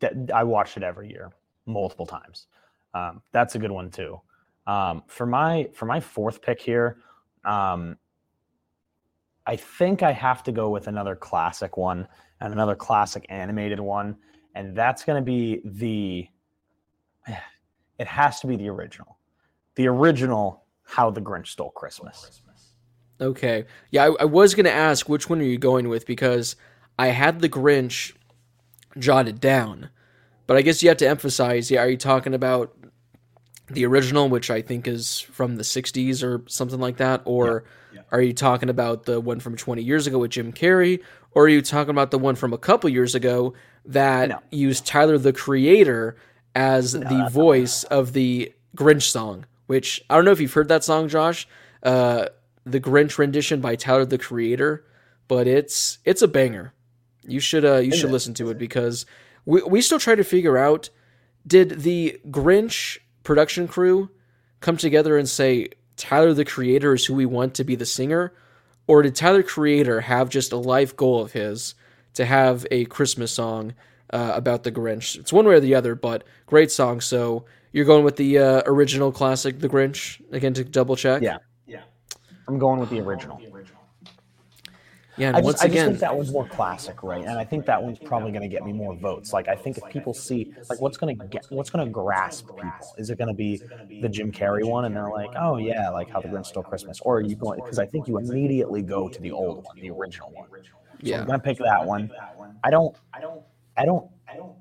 that I watched it every year, multiple times. Um, that's a good one too. Um, for my for my fourth pick here, um, I think I have to go with another classic one and another classic animated one, and that's going to be the. It has to be the original, the original How the Grinch Stole Christmas. Okay. Yeah, I, I was going to ask which one are you going with because I had the Grinch jotted down. But I guess you have to emphasize, yeah, are you talking about the original, which I think is from the 60s or something like that? Or are you talking about the one from 20 years ago with Jim Carrey? Or are you talking about the one from a couple years ago that No. used Tyler the Creator as the voice of the Grinch song? Which I don't know if you've heard that song, Josh. Uh, the Grinch rendition by Tyler the Creator, but it's it's a banger. You should uh you should listen to it because we we still try to figure out did the Grinch production crew come together and say Tyler the Creator is who we want to be the singer, or did Tyler Creator have just a life goal of his to have a Christmas song uh, about the Grinch? It's one way or the other, but great song. So you're going with the uh, original classic, The Grinch, again to double check. Yeah. Yeah, I'm going with the original. Yeah. I once just, I just think that one's more classic, right? And I think that one's probably going to get me more votes. Like, I think if people see, like, what's going to get, what's going to grasp people? Is it going to be the Jim Carrey one, and they're like, oh yeah, like How the Grinch Stole Christmas, or are you going? Because I think you immediately go to the old one, the original one. So Yeah. I'm going to pick that one. I don't, I don't, I don't. I- don't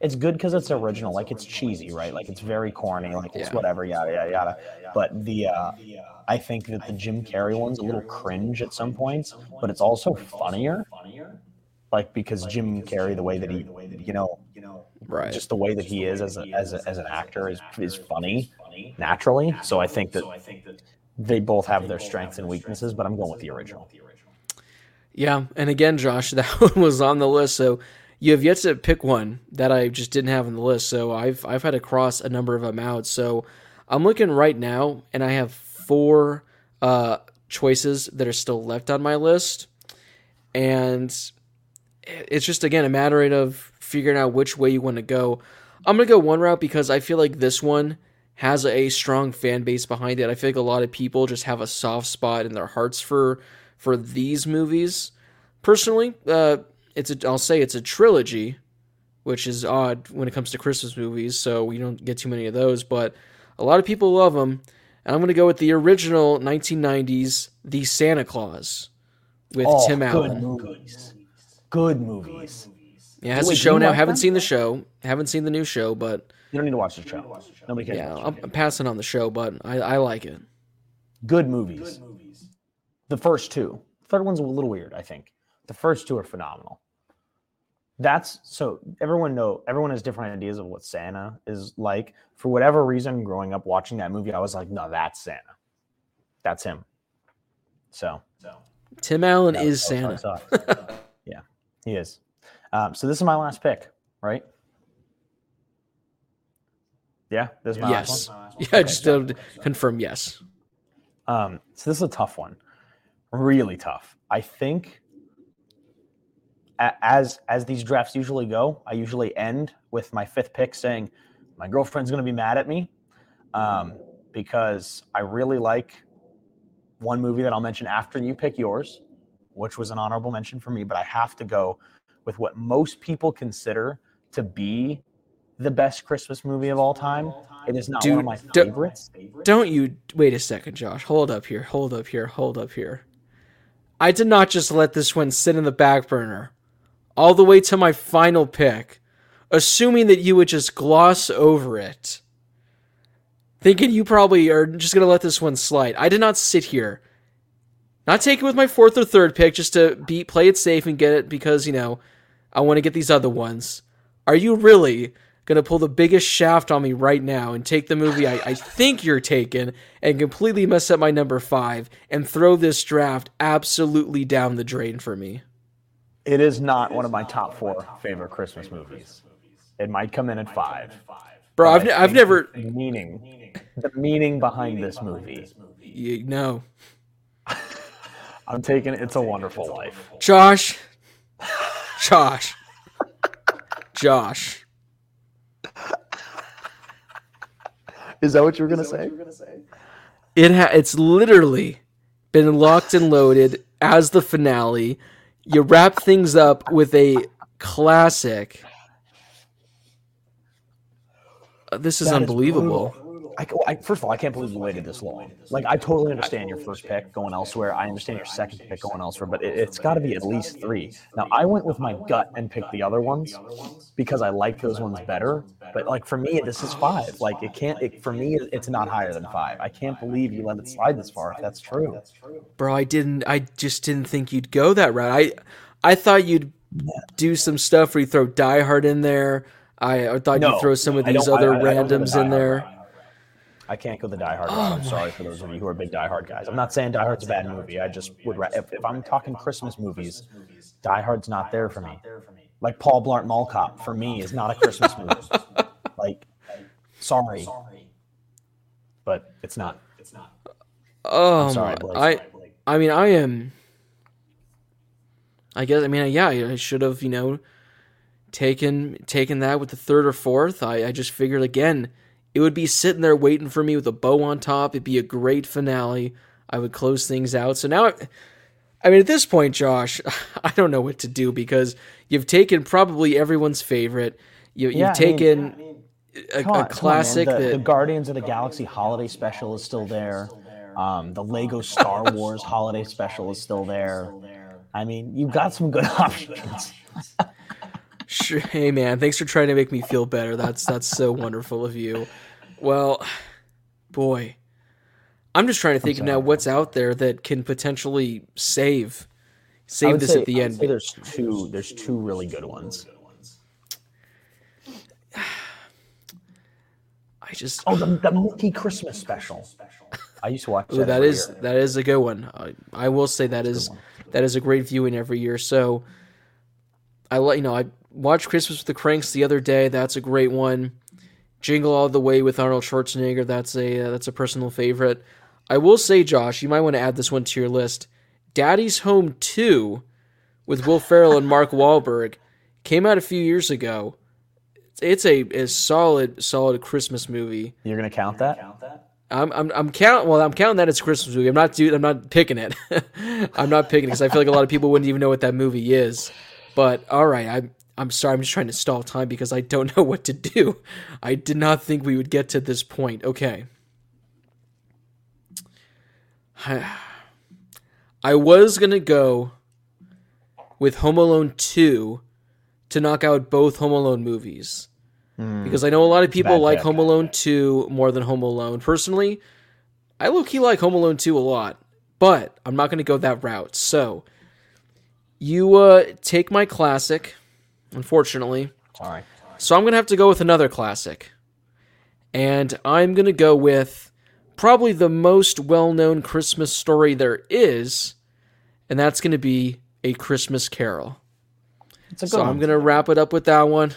It's good because it's original, like it's cheesy, right? Like it's very corny, like it's Yeah. whatever, yada yada yada. But the, uh, I think that the Jim Carrey one's a little cringe at some points, but it's also funnier. Like because Jim Carrey, the way that he, you know, right? just the way that he is as a, as a, as an actor is is funny naturally. So I think that they both have their strengths and weaknesses, but I'm going with the original. Yeah, and again, Josh, that one was on the list, so you have yet to pick one that I just didn't have on the list. So I've I've had to cross a number of them out. So I'm looking right now, and I have four uh, choices that are still left on my list, and it's just again a matter of figuring out which way you want to go. I'm gonna go one route because I feel like this one has a strong fan base behind it. I feel like a lot of people just have a soft spot in their hearts for for these movies. Personally, uh, it's a, I'll say it's a trilogy, which is odd when it comes to Christmas movies. So we don't get too many of those, but a lot of people love them. And I'm gonna go with the original 1990s, The Santa Claus, with Oh, Tim good Allen. movies. Good movies. Yeah, it has Wait, a show now. Haven't them? seen the show. Haven't seen the new show, but You don't need to watch the show. Nobody cares. yeah, I'm. I'm passing on the show. But I, I like it. Good movies. The first two. Third one's a little weird, I think. The first two are phenomenal. That's so everyone know everyone has different ideas of what Santa is like. For whatever reason, growing up watching that movie, I was like, no, that's Santa. That's him. So Tim Allen that is I Santa. yeah, he is. Um, so this is my last pick, right? Yeah, this is my Yes. last one. Yeah, just to confirm. Yes. Um, so this is a tough one, really tough. I think as as these drafts usually go, I usually end with my fifth pick saying my girlfriend's going to be mad at me um, because I really like one movie that I'll mention after you pick yours, which was an honorable mention for me. But I have to go with what most people consider to be the best Christmas movie of all time. It is not one of my d- favorites. Don't you wait a second, Josh. Hold up here. Hold up here. Hold up here. I did not just let this one sit in the back burner all the way to my final pick, assuming that you would just gloss over it. Thinking you probably are just going to let this one slide. I did not sit here. Not take it with my fourth or third pick just to be play it safe and get it because, you know, I want to get these other ones. Are you really going to pull the biggest shaft on me right now and take the movie I, I think you're taking and completely mess up my number five and throw this draft absolutely down the drain for me? It is not one of my top four favorite Christmas movies. It might come in at five. Bro, I've, I've never. the meaning, the meaning behind this movie. You, no. I'm taking "It's a Wonderful Life." Josh. Josh. Josh. Is that what you were gonna say? It ha- it's literally been locked and loaded as the finale. You wrap things up with a classic. Uh, This is That is unbelievable. brutal. I, I- first of all, I can't believe you waited this long. Like, I totally understand your first pick going elsewhere. I understand your second pick going elsewhere, but it, it's got to be at least three. Now, I went with my gut and picked the other ones because I like those ones better. But like for me, this is five. Like it can't. It, for me, it's not higher than five. I can't believe you let it slide this far. If that's true. Bro, I didn't I just didn't think you'd go that route. I I thought you'd do some stuff where you throw Die Hard in there. I, I thought No, you'd throw some of these other I- I don't go the randoms in there. I can't go the Die Hard route. Oh I'm sorry for those of you who are big Die Hard guys. I'm not saying Die Hard's a bad movie. I just would. If, if I'm talking Christmas movies, Die Hard's not there for me. Like Paul Blart Mall Cop for me is not a Christmas movie. like, sorry, but it's not. It's not. Oh sorry, Blake. I I mean I am I guess I mean yeah, I should have, you know, taken taken that with the third or fourth. I, I just figured again, it would be sitting there waiting for me with a bow on top. It'd be a great finale. I would close things out. So now I, I mean at this point, Josh, I don't know what to do because you've taken probably everyone's favorite. You, you've Yeah, I mean- taken a, Come on, a come on, man. classic the, the that Guardians of the Galaxy holiday special is still there. Um, the Lego Star Wars holiday special is still there. I mean, you've got some good options. Sure. Hey man, thanks for trying to make me feel better. That's that's so wonderful of you. Well, boy, I'm just trying to think of now what's out there that can potentially save save this say- at the end. there's two. There's two really good ones. I just Oh, the, the Mickey Christmas special. I used to watch that. Ooh, that is year. that is a good one. I, I will say that is that is a great viewing every year. So I let you know I watched Christmas with the Cranks the other day. That's a great one. Jingle All the Way with Arnold Schwarzenegger. That's a uh, that's a personal favorite. I will say, Josh, you might want to add this one to your list. Daddy's Home Two, with Will Ferrell and Mark Wahlberg, came out a few years ago. It's a, a solid solid Christmas movie. You're gonna count that? I'm I'm I'm count well I'm counting that as a Christmas movie. I'm not dude. I'm not picking it. I'm not picking it because I feel like a lot of people wouldn't even know what that movie is. But all right, I'm I'm sorry. I'm just trying to stall time because I don't know what to do. I did not think we would get to this point. Okay. I was gonna go with Home Alone two to knock out both Home Alone movies because I know a lot of people like. Home Alone 2 more than Home Alone. Personally, I low key like Home Alone 2 a lot, but I'm not going to go that route. So, you uh, take my classic, unfortunately. Sorry. So, I'm going to have to go with another classic. And I'm going to go with probably the most well known Christmas story there is, and that's going to be A Christmas Carol. It's a good So one. I'm gonna wrap it up with that one.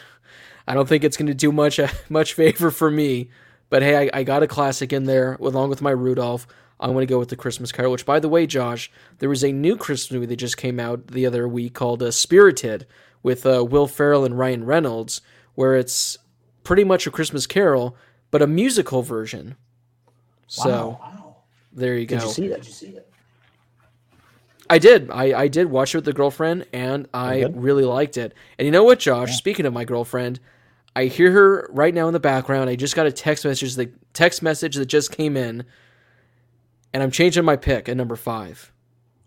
I don't think it's gonna do much uh, much favor for me, but hey, I, I got a classic in there along with my Rudolph. I'm gonna go with the Christmas Carol. Which, by the way, Josh, there was a new Christmas movie that just came out the other week called uh, Spirited with uh, Will Ferrell and Ryan Reynolds, where it's pretty much a Christmas Carol but a musical version. So there you go. Did you see it? I did. I, I did watch it with the girlfriend, and I really liked it. And you know what, Josh? Speaking of my girlfriend, I hear her right now in the background. I just got a text message The text message that just came in, and I'm changing my pick at number five.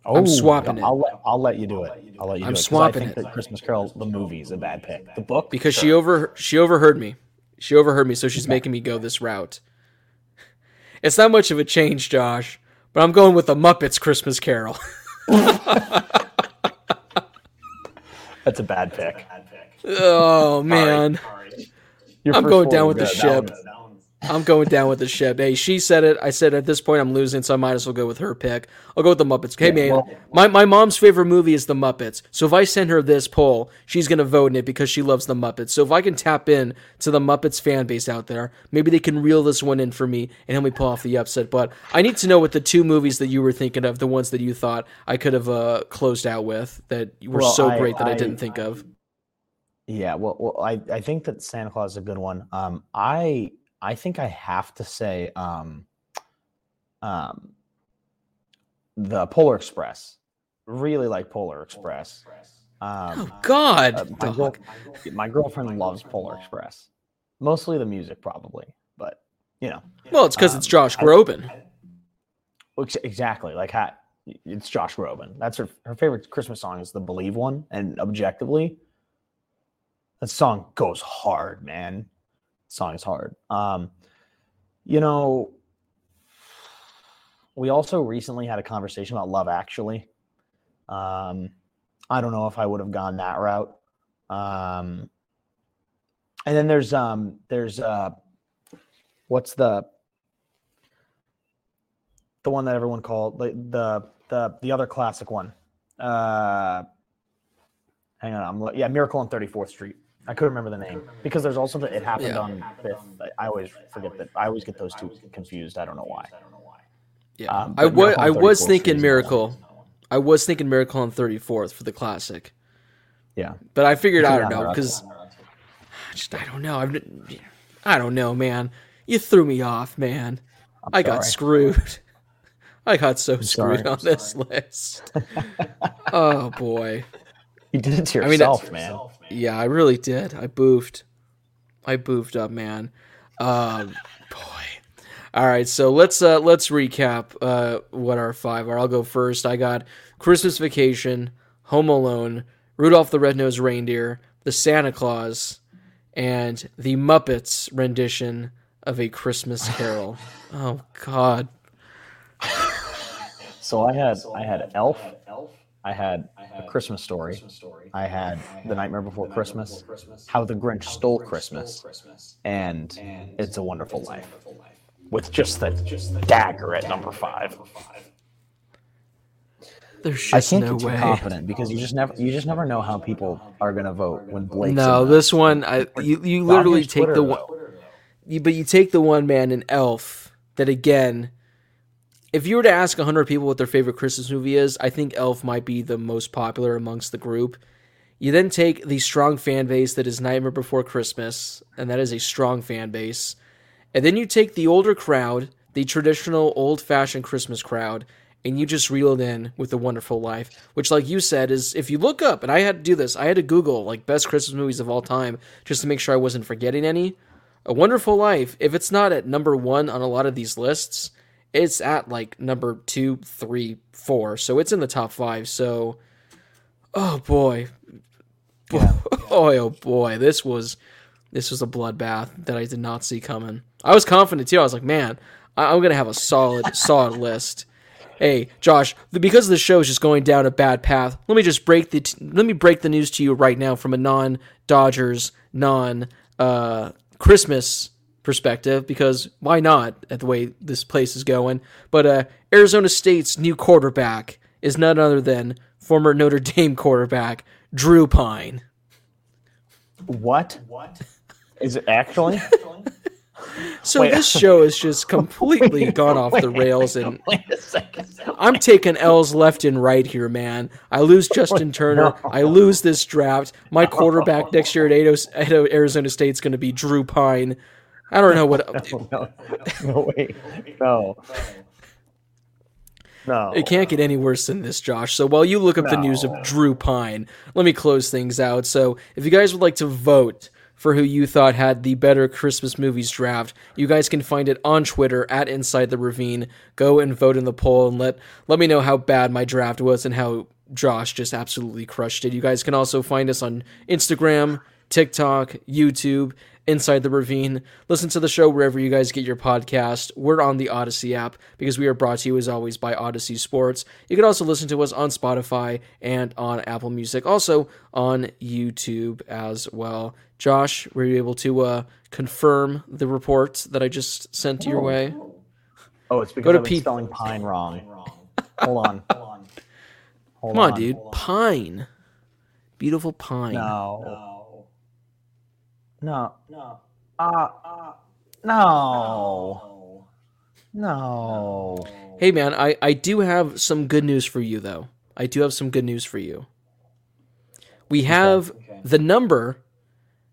Oh, swapping it. I'll let I'll let you do it. I'll let you I'm do it. 'cause swapping I think it. that Christmas Carol, the movie, is a bad pick. The book, because she over she overheard me. She overheard me, so she's making me go this route. It's not much of a change, Josh, but I'm going with the Muppets Christmas Carol. that's a bad pick. oh man. I'm going down with the ship. I'm going down with the ship. Hey, she said it. I said at this point I'm losing, so I might as well go with her pick. I'll go with the Muppets. Hey man, my, my mom's favorite movie is the Muppets. So if I send her this poll, she's gonna vote in it because she loves the Muppets. So if I can tap in to the Muppets fan base out there, maybe they can reel this one in for me and help me pull off the upset. But I need to know what the two movies that you were thinking of, the ones that you thought I could have uh, closed out with, that were Well, so I- great that I, I- didn't think of. Yeah, well, well I, I think that Santa Claus is a good one. Um, I I think I have to say um, um, the Polar Express. Really like Polar Express. Um, Oh God, uh, my, girl, my girlfriend loves Polar Express. Mostly the music, probably, but you know, Well, it's because it's um, Josh I- Groban. ex- exactly like ha, it's Josh Groban. That's her her favorite Christmas song is the Believe one, and objectively, that song goes hard, man. Song is hard. Um, you know, we also recently had a conversation about Love Actually. Um, I don't know if I would have gone that route. Um, and then there's um there's uh what's the the one that everyone called the the the, the other classic one. Uh hang on, I'm yeah, Miracle on 34th Street. I couldn't remember the name because there's also the it happened Yeah. on fifth. I- I always forget that. I always get those two confused. I don't know why. Yeah, Um, I but was Miracle on I was thinking Miracle. I was thinking Miracle on 34th for the classic, Yeah. but I figured I don't know because just I don't know. I've, I don't know, man. You threw me off, man. I got sorry. screwed. I got so sorry. screwed on this list. oh boy. You did it to I mean, that's- yourself, man. Yeah, I really did. I boofed. I boofed up, man. Um, boy. All right, so let's uh let's recap uh what our five are. I'll go first. I got Christmas Vacation, Home Alone, Rudolph the Red-Nosed Reindeer, The Santa Claus, and the Muppets rendition of A Christmas Carol. oh God. So I had I had Elf, I had A Christmas Story, I had The Nightmare Before Christmas, How the Grinch Stole Christmas, and It's a Wonderful Life, with just the dagger at number five. There's I just can't no get too way. confident because you just never you just never know how people are gonna vote when Blake. No, in this one, I you you literally Dodgers take the one, you, but you take the one man in Elf. That again, if you were to ask hundred people what their favorite Christmas movie is, I think Elf might be the most popular amongst the group. You then take the strong fan base that is Nightmare Before Christmas, and that is a strong fan base. And then you take the older crowd, the traditional old fashioned Christmas crowd, and you just reel it in with The Wonderful Life, which, like you said, is if you look up, and I had to do this, I had to Google like best Christmas movies of all time just to make sure I wasn't forgetting any. A Wonderful Life, if it's not at number one on a lot of these lists, it's at like number two, three, four. So it's in the top five. So, oh boy, boy, oh boy, this was this was a bloodbath that I did not see coming. I was confident too. I was like, man, I- I'm gonna have a solid, solid list. Hey, Josh, because the show is just going down a bad path, let me just break the t- let me break the news to you right now from a non-Dodgers, non uh, Christmas perspective because why not at the way this place is going. But uh, Arizona State's new quarterback is none other than former Notre Dame quarterback Drew Pyne. What? What? Is it actually? So Wait. this show has just completely gone off the rails, and Wait a second. I'm taking L's left and right here, man. I lose Justin Turner. I lose this draft. My quarterback next year at Ados- at Arizona State's going to be Drew Pyne. I don't know what. No, no, wait, no, no. It can't get any worse than this, Josh. So while you look up the news of Drew Pyne, let me close things out. So if you guys would like to vote for who you thought had the better Christmas movies draft, you guys can find it on Twitter at Inside the Ravine. Go and vote in the poll and let let me know how bad my draft was and how Josh just absolutely crushed it. You guys can also find us on Instagram, TikTok, YouTube, Inside the Ravine. Listen to the show wherever you guys get your podcast. We're on the Audacy app because we are brought to you as always by Audacy Sports. You can also listen to us on Spotify and on Apple Music, also on YouTube as well. Josh, were you able to uh, confirm the report that I just sent your way? Oh, it's because Go to I've been spelling pine wrong. Hold on. Hold on Come on, dude. Pine. Beautiful pine. No. No. No. No. Uh, uh no. No. Hey man, I, I do have some good news for you though. I do have some good news for you. We have the number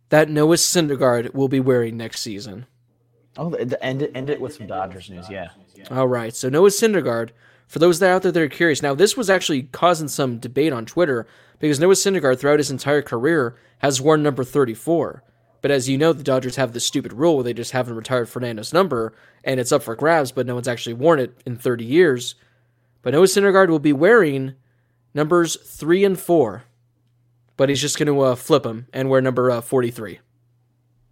that Noah Syndergaard will be wearing next season. Oh, the, the, end it. End it with some Dodgers news. Yeah. All right, so Noah Syndergaard. For those that out there that are curious, now this was actually causing some debate on Twitter because Noah Syndergaard throughout his entire career has worn number 34. But as you know, the Dodgers have this stupid rule where they just haven't retired Fernando's number, and it's up for grabs, but no one's actually worn it in 30 years. But Noah Syndergaard will be wearing numbers three and four, but he's just going to uh, flip them and wear number uh, 43.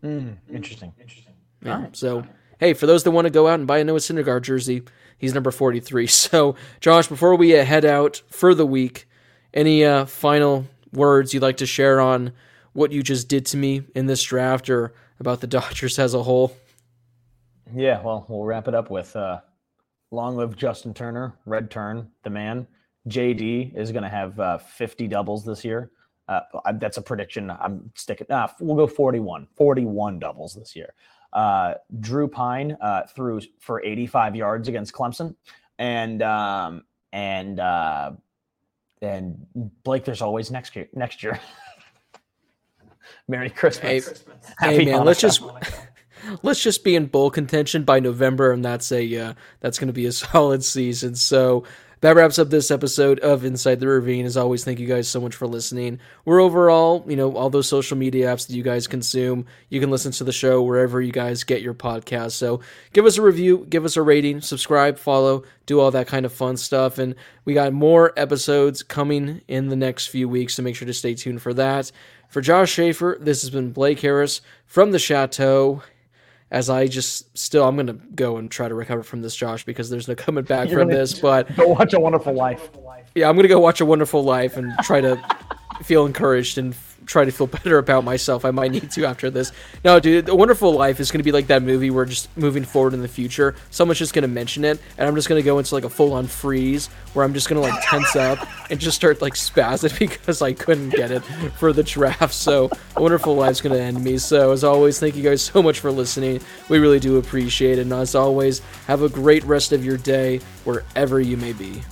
Interesting. Interesting. Yeah. So, hey, for those that want to go out and buy a Noah Syndergaard jersey, he's number 43. So, Josh, before we uh, head out for the week, any uh, final words you'd like to share on what you just did to me in this draft or about the Dodgers as a whole? Yeah. Well, we'll wrap it up with uh, long live Justin Turner, Red Turn, the man. JD is going to have uh, 50 doubles this year. Uh, that's a prediction. I'm sticking. Uh, we'll go 41. 41 doubles this year. Uh, Drew Pyne uh, threw for 85 yards against Clemson, and um, and uh, and Blake. There's always next year. Next year. Merry Christmas. Hey, Happy hey man, let's just let's just be in bowl contention by November, and that's a uh, that's going to be a solid season. So that wraps up this episode of Inside the Ravine. As always, thank you guys so much for listening. We're overall, you know, all those social media apps that you guys consume. You can listen to the show wherever you guys get your podcast. So give us a review, give us a rating, subscribe, follow, do all that kind of fun stuff. And we got more episodes coming in the next few weeks, so make sure to stay tuned for that. For Josh Schaefer, this has been Blake Harris from the Chateau. As I just still, I'm gonna go and try to recover from this, Josh, because there's no coming back You're from this. But Go watch a wonderful life. yeah, I'm gonna go watch A Wonderful Life and try to feel encouraged and try to feel better about myself. I might need to after this. No, dude, The Wonderful Life is going to be like that movie where just moving forward in the future, someone's just going to mention it, and I'm just going to go into like a full on freeze where I'm just going to like tense up and just start like spazzing because I couldn't get it for the draft. So, A Wonderful Life's going to end me. So, as always, thank you guys so much for listening. We really do appreciate it. And as always, have a great rest of your day wherever you may be.